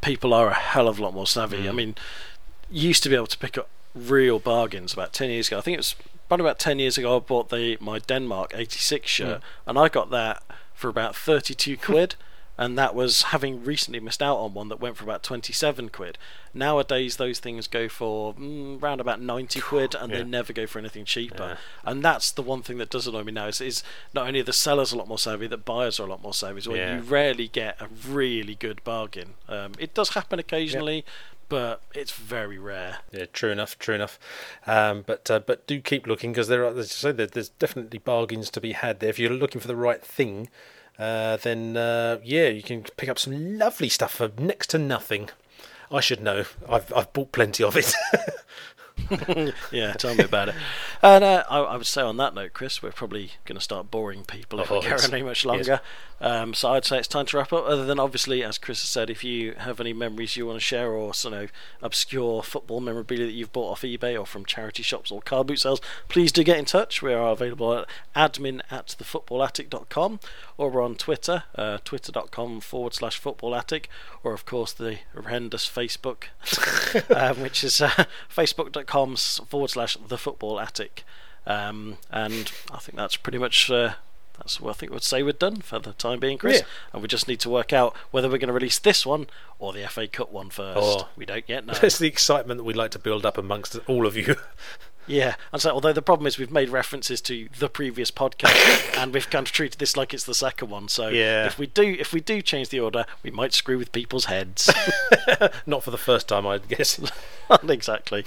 people are a hell of a lot more savvy. Mm. I mean, used to be able to pick up real bargains about 10 years ago. I think it was about about 10 years ago I bought the my Denmark 86 shirt mm. and I got that for about 32 quid and that was having recently missed out on one that went for about 27 quid. Nowadays, those things go for mm, around about 90 quid, and yeah. they never go for anything cheaper. Yeah. And that's the one thing that does annoy me now is, is not only are the sellers a lot more savvy, that buyers are a lot more savvy. So yeah. you rarely get a really good bargain. Um, it does happen occasionally, but it's very rare. Yeah, true enough, true enough. Um, but uh, but do keep looking because there are, as I say, there's definitely bargains to be had there. If you're looking for the right thing, uh, then uh, yeah, you can pick up some lovely stuff for next to nothing. I should know. I've I've bought plenty of it. [laughs] [laughs] yeah, tell me about it. [laughs] And uh, I, I, would say on that note, Chris, we're probably going to start boring people if oh, we carry on any much longer. Yes. Um, so I'd say it's time to wrap up. Other than obviously, as Chris has said, if you have any memories you want to share or you know obscure football memorabilia that you've bought off eBay or from charity shops or car boot sales, please do get in touch. We are available at admin at thefootballattic.com or we're on Twitter, uh, twitter.com forward slash footballattic, or of course the horrendous Facebook, [laughs] um, which is uh, facebook.com forward slash the football attic. Um, and I think that's pretty much uh, that's what I think we'd say we're done for the time being, Chris. Yeah. And we just need to work out whether we're going to release this one or the FA Cup one first. Oh, we don't yet know. [laughs] It's the excitement that we'd like to build up amongst all of you. [laughs] Yeah, and so although the problem is we've made references to the previous podcast [laughs] and we've kind of treated this like it's the second one. So yeah. if we do if we do change the order, we might screw with people's heads. [laughs] Not for the first time, I guess. Not [laughs] exactly.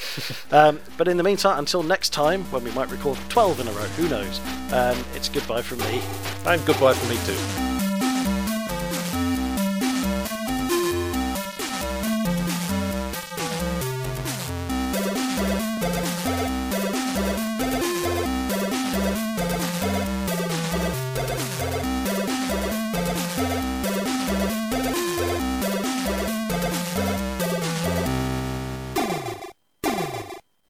Um, but in the meantime, until next time when we might record twelve in a row, who knows? Um, it's goodbye from me. And goodbye from me too.